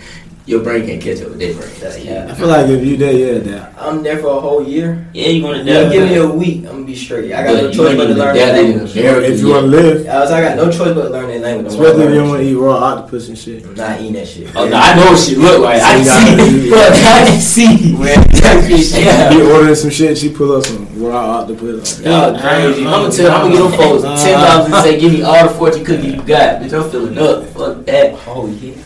your brain can't catch up with their brain. That's I feel like if you there, yeah, that. I'm there for a whole year. Yeah, you gonna Yeah, give me a week. I'm gonna be straight. I got But no choice but to learn adapt that language. America If you yet. want to live, I was, I got no choice but to learn that language. I'm Especially if you don't wanna eat raw octopus and shit. shit. I'm not eating that shit. Oh, no, I know what she look like. I So you gotta- can see. But I can see. Yeah. Be ordering some shit, she pull up some raw octopus. Y'all crazy. I'm gonna tell. I'm gonna get them folks ten dollars and say, "Give me all the fortune cookies you got." Bitch, I'm filling up. Fuck that. Oh yeah, that's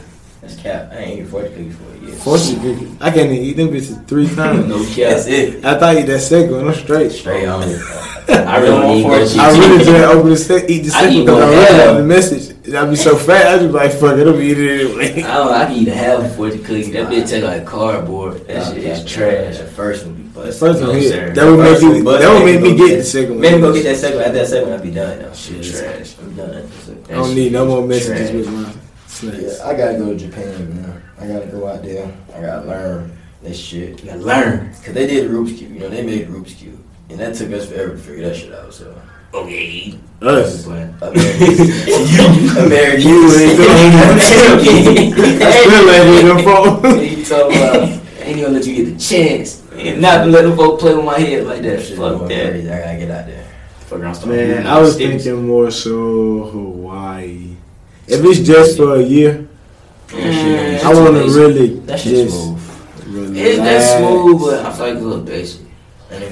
cap. I ain't eating forty cookies for a year. Fortune cookie. I can't even eat them bitches three times. No That's it. I thought you eat that second one. I'm straight. Straight on. I really need that shit. I really just open the sec- eat the second eat because I half. have the message. I'd be so fat, I'd be like, fuck it, I'm eat it anyway. I don't know. I can eat a half of fortune cookie. That bitch take like cardboard. That shit is trash. The first one be busted. First one hit. That would make you. That would make me get the second one. Maybe go get that second one. After that second one, I'll be done. Now. Shit trash. I'm done. I don't need no more messages with my snacks. Yeah, I gotta go to Japan, man. I gotta go out there. I gotta learn this shit. You gotta learn. Cause they did Rubik's Cube, you know, they made Rubik's Cube. And that took us forever to figure that shit out, so. Okay. Us. American. American. You ain't doing I still ain't need them phone. You talking about? Ain't gonna let you get the chance. And not to let them folk play with my head like that. Shit Fuck that. crazy. I gotta get out there. Fuck around, start Man, I was sticks. thinking more so Hawaii. If it's just for a year, Mm, I want to really That shit's just smooth. It's that smooth, but I feel like a little basic.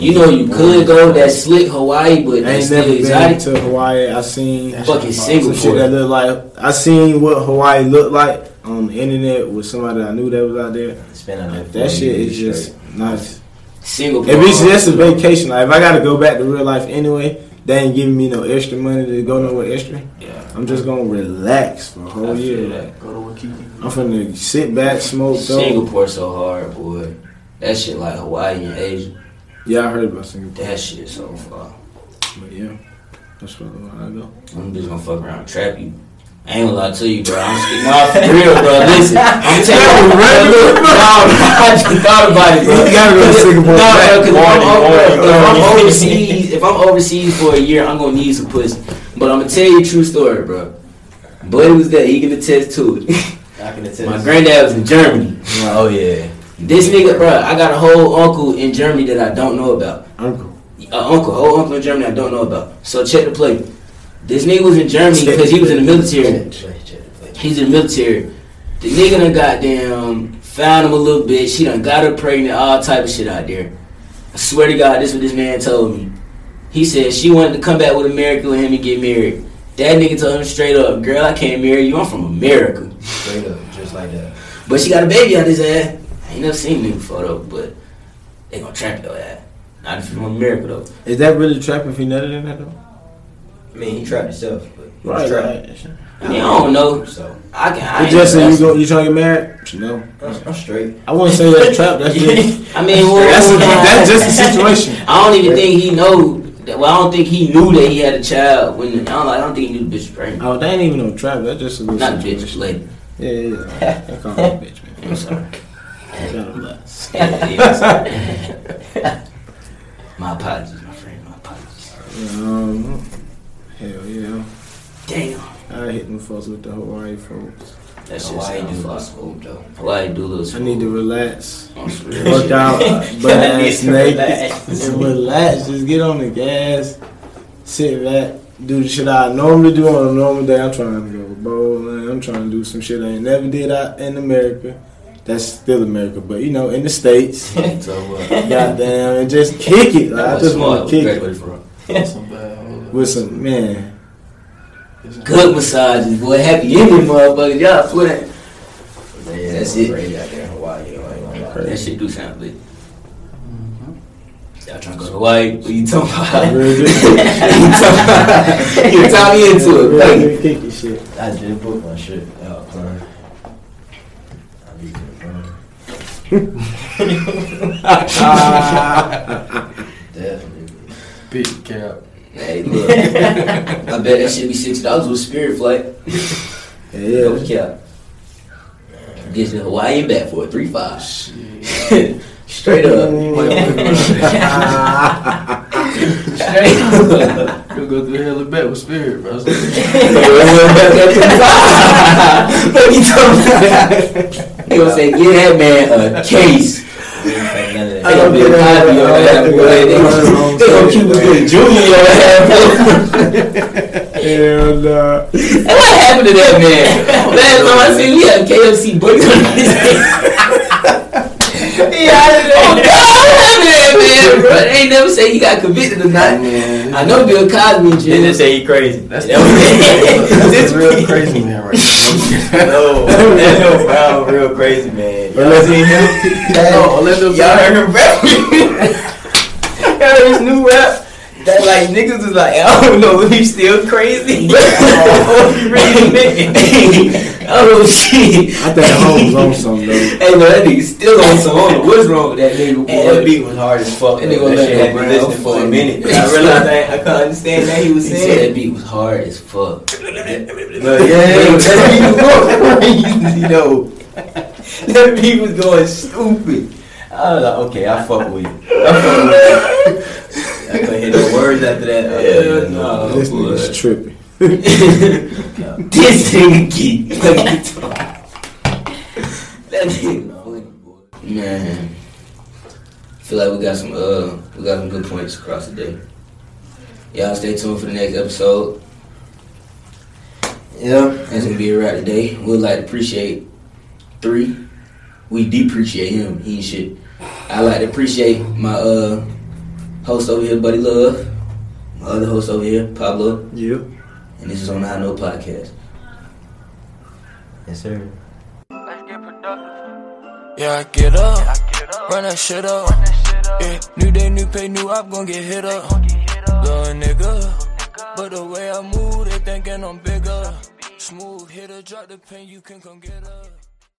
You know, you could go that slick Hawaii, but I that's ain't still never exotic. been to Hawaii. I seen Fucking some shit that look like I seen what Hawaii looked like on the internet with somebody I knew that was out there. Spend on that. That shit is just straight. nice. Singapore. If it's just a vacation, like if I gotta go back to real life anyway, they ain't giving me no extra money to go nowhere extra. Yeah. I'm just gonna relax for a I whole feel year. that. Go to Waikiki. I'm finna sit back, smoke, dope. Singapore so hard, boy. That shit like Hawaii and Asia. Yeah, I heard about Singapore. That shit so far. But yeah, that's where I go. I'm just gonna fuck around and trap you. I ain't gonna lie to you, bro. I'm scared. Nah, for real, bro. Listen, I'm telling you, bro. Look, nah, I just thought about it, bro. You gotta go to Singapore. Nah, bro, 'cause if I'm, Warning, over- warning, I'm overseas, if I'm overseas for a year, I'm gonna need some pussy. But I'm gonna tell you a true story, bro. Buddy was there. He can attest to it. I can attest. My granddad was in Germany. Oh yeah. This nigga, bro, I got a whole uncle in Germany that I don't know about. Uncle. Uh, uncle, old uncle in Germany I don't know about. So check the play. This nigga was in Germany because he was in the military. He's in the military. The nigga done goddamn found him a little bitch. She done got her pregnant, all type of shit out there. I swear to God, this is what this man told me. He said she wanted to come back with America with him and get married. That nigga told him straight up, girl, I can't marry you. I'm from America. Straight up, just like that. But she got a baby out his ass. I ain't never seen the nigga before though, but they gonna trap your ass. Not if you from America though. Is that really trapping if he nutted in that though? I mean, he trapped himself, but he Right, trapped. right. I mean, I don't know. So I can. I You just said know. you go, you trying to get married? No. I'm, I'm straight. I wouldn't say that's trap. That's just I mean, well, that's, a, that's just a situation. I don't even think he know. Well, I don't think he knew that he had a child when. I don't. I don't think he knew the bitch was pregnant. Oh, that ain't even no trap. That's just a little Not the bitch, situation. lady. Yeah, yeah, yeah. I call her a bitch, man. I'm sorry. My apologies, my friend. My apologies. Um, hell yeah. Damn. I hit them folks with the Hawaii folks. That shit Why sound do fuck. this though? Why do little? I need to relax, oh, On some real work shit. out, but I need ass to naked, relax. and relax. Just get on the gas, sit back, do the shit I normally do on a normal day. I'm trying to go bowling. I'm trying to do some shit I ain't never did out in America. That's still America, but you know, in the states, So, goddamn, and just kick it. Like, I just want to kick it Graduated from. Some bad hold with some man. Good massages, boy. Happy ending, motherfuckers. Y'all put it. Yeah, That's it. Crazy out there in Hawaii. though, I ain't gonna lie. That shit do sound lit. Mm-hmm. Y'all trying to go to Hawaii? What you talking about? You talking about? You talk me into it. Real Like, good shit. I just booked my shit out front. I'll be to the front. Ah. Definitely. Big cap. Hey, look. I bet that should be six dollars with Spirit flight. Yeah, No yeah. cap. Gets to Hawaii back for a three five. Straight up. Straight up. You'll go through hell of bet with spirit, bro. Fuck you talking about? He gonna say, get that man a case. We didn't think none of They that. gonna be a copy of that boy. They gonna- keep us good junior your ass. Hell nah. And what happened to that man? Last time I seen him, he had a KFC burger on his head. Oh God, what happened to man, bro? They ain't never say he got convicted or not. Man. I know Bill Cosby in They jail. just say he crazy. That's, That was- that's a real crazy man right now. No, that no Brown, real crazy man. Y'all seen him? No, Orlando Y'all heard him rap? Y'all heard his new rap? That like niggas was like, I don't know if he's still crazy or if he really making. Oh shit! I think Holmes on something though. Hey, no, that nigga still on some. I don't know what's wrong with that nigga, boy. And that beat was hard as fuck. That That nigga nigga let shit go had me Brown listening for a minute. I realized I, I couldn't understand that he was He said saying. that beat was hard as fuck. But yeah, that beat was going crazy, though. That beat was going stupid. I was like, okay, I fuck with you. I fuck with you. I couldn't hear no words after that. Yeah, no. This boy. nigga's tripping. This nigga keep. that nigga funny, boy. Man, feel like we got some uh, we got some good points across the day. Y'all stay tuned for the next episode. Yeah. That's gonna be a wrap today. We'd like to appreciate three. We depreciate him. He ain't shit. I like to appreciate my uh host over here, Buddy Love. My other host over here, Pablo. Yeah. And this is on the High Note Podcast. Yes, sir. Let's get productive. Yeah, I get up, i get run that shit up. Yeah, new day, new pay, new op, gon' get hit up. Little nigga, but the way I move, they thinking I'm bigger. Smooth hitter, drop the pin, you can come get up.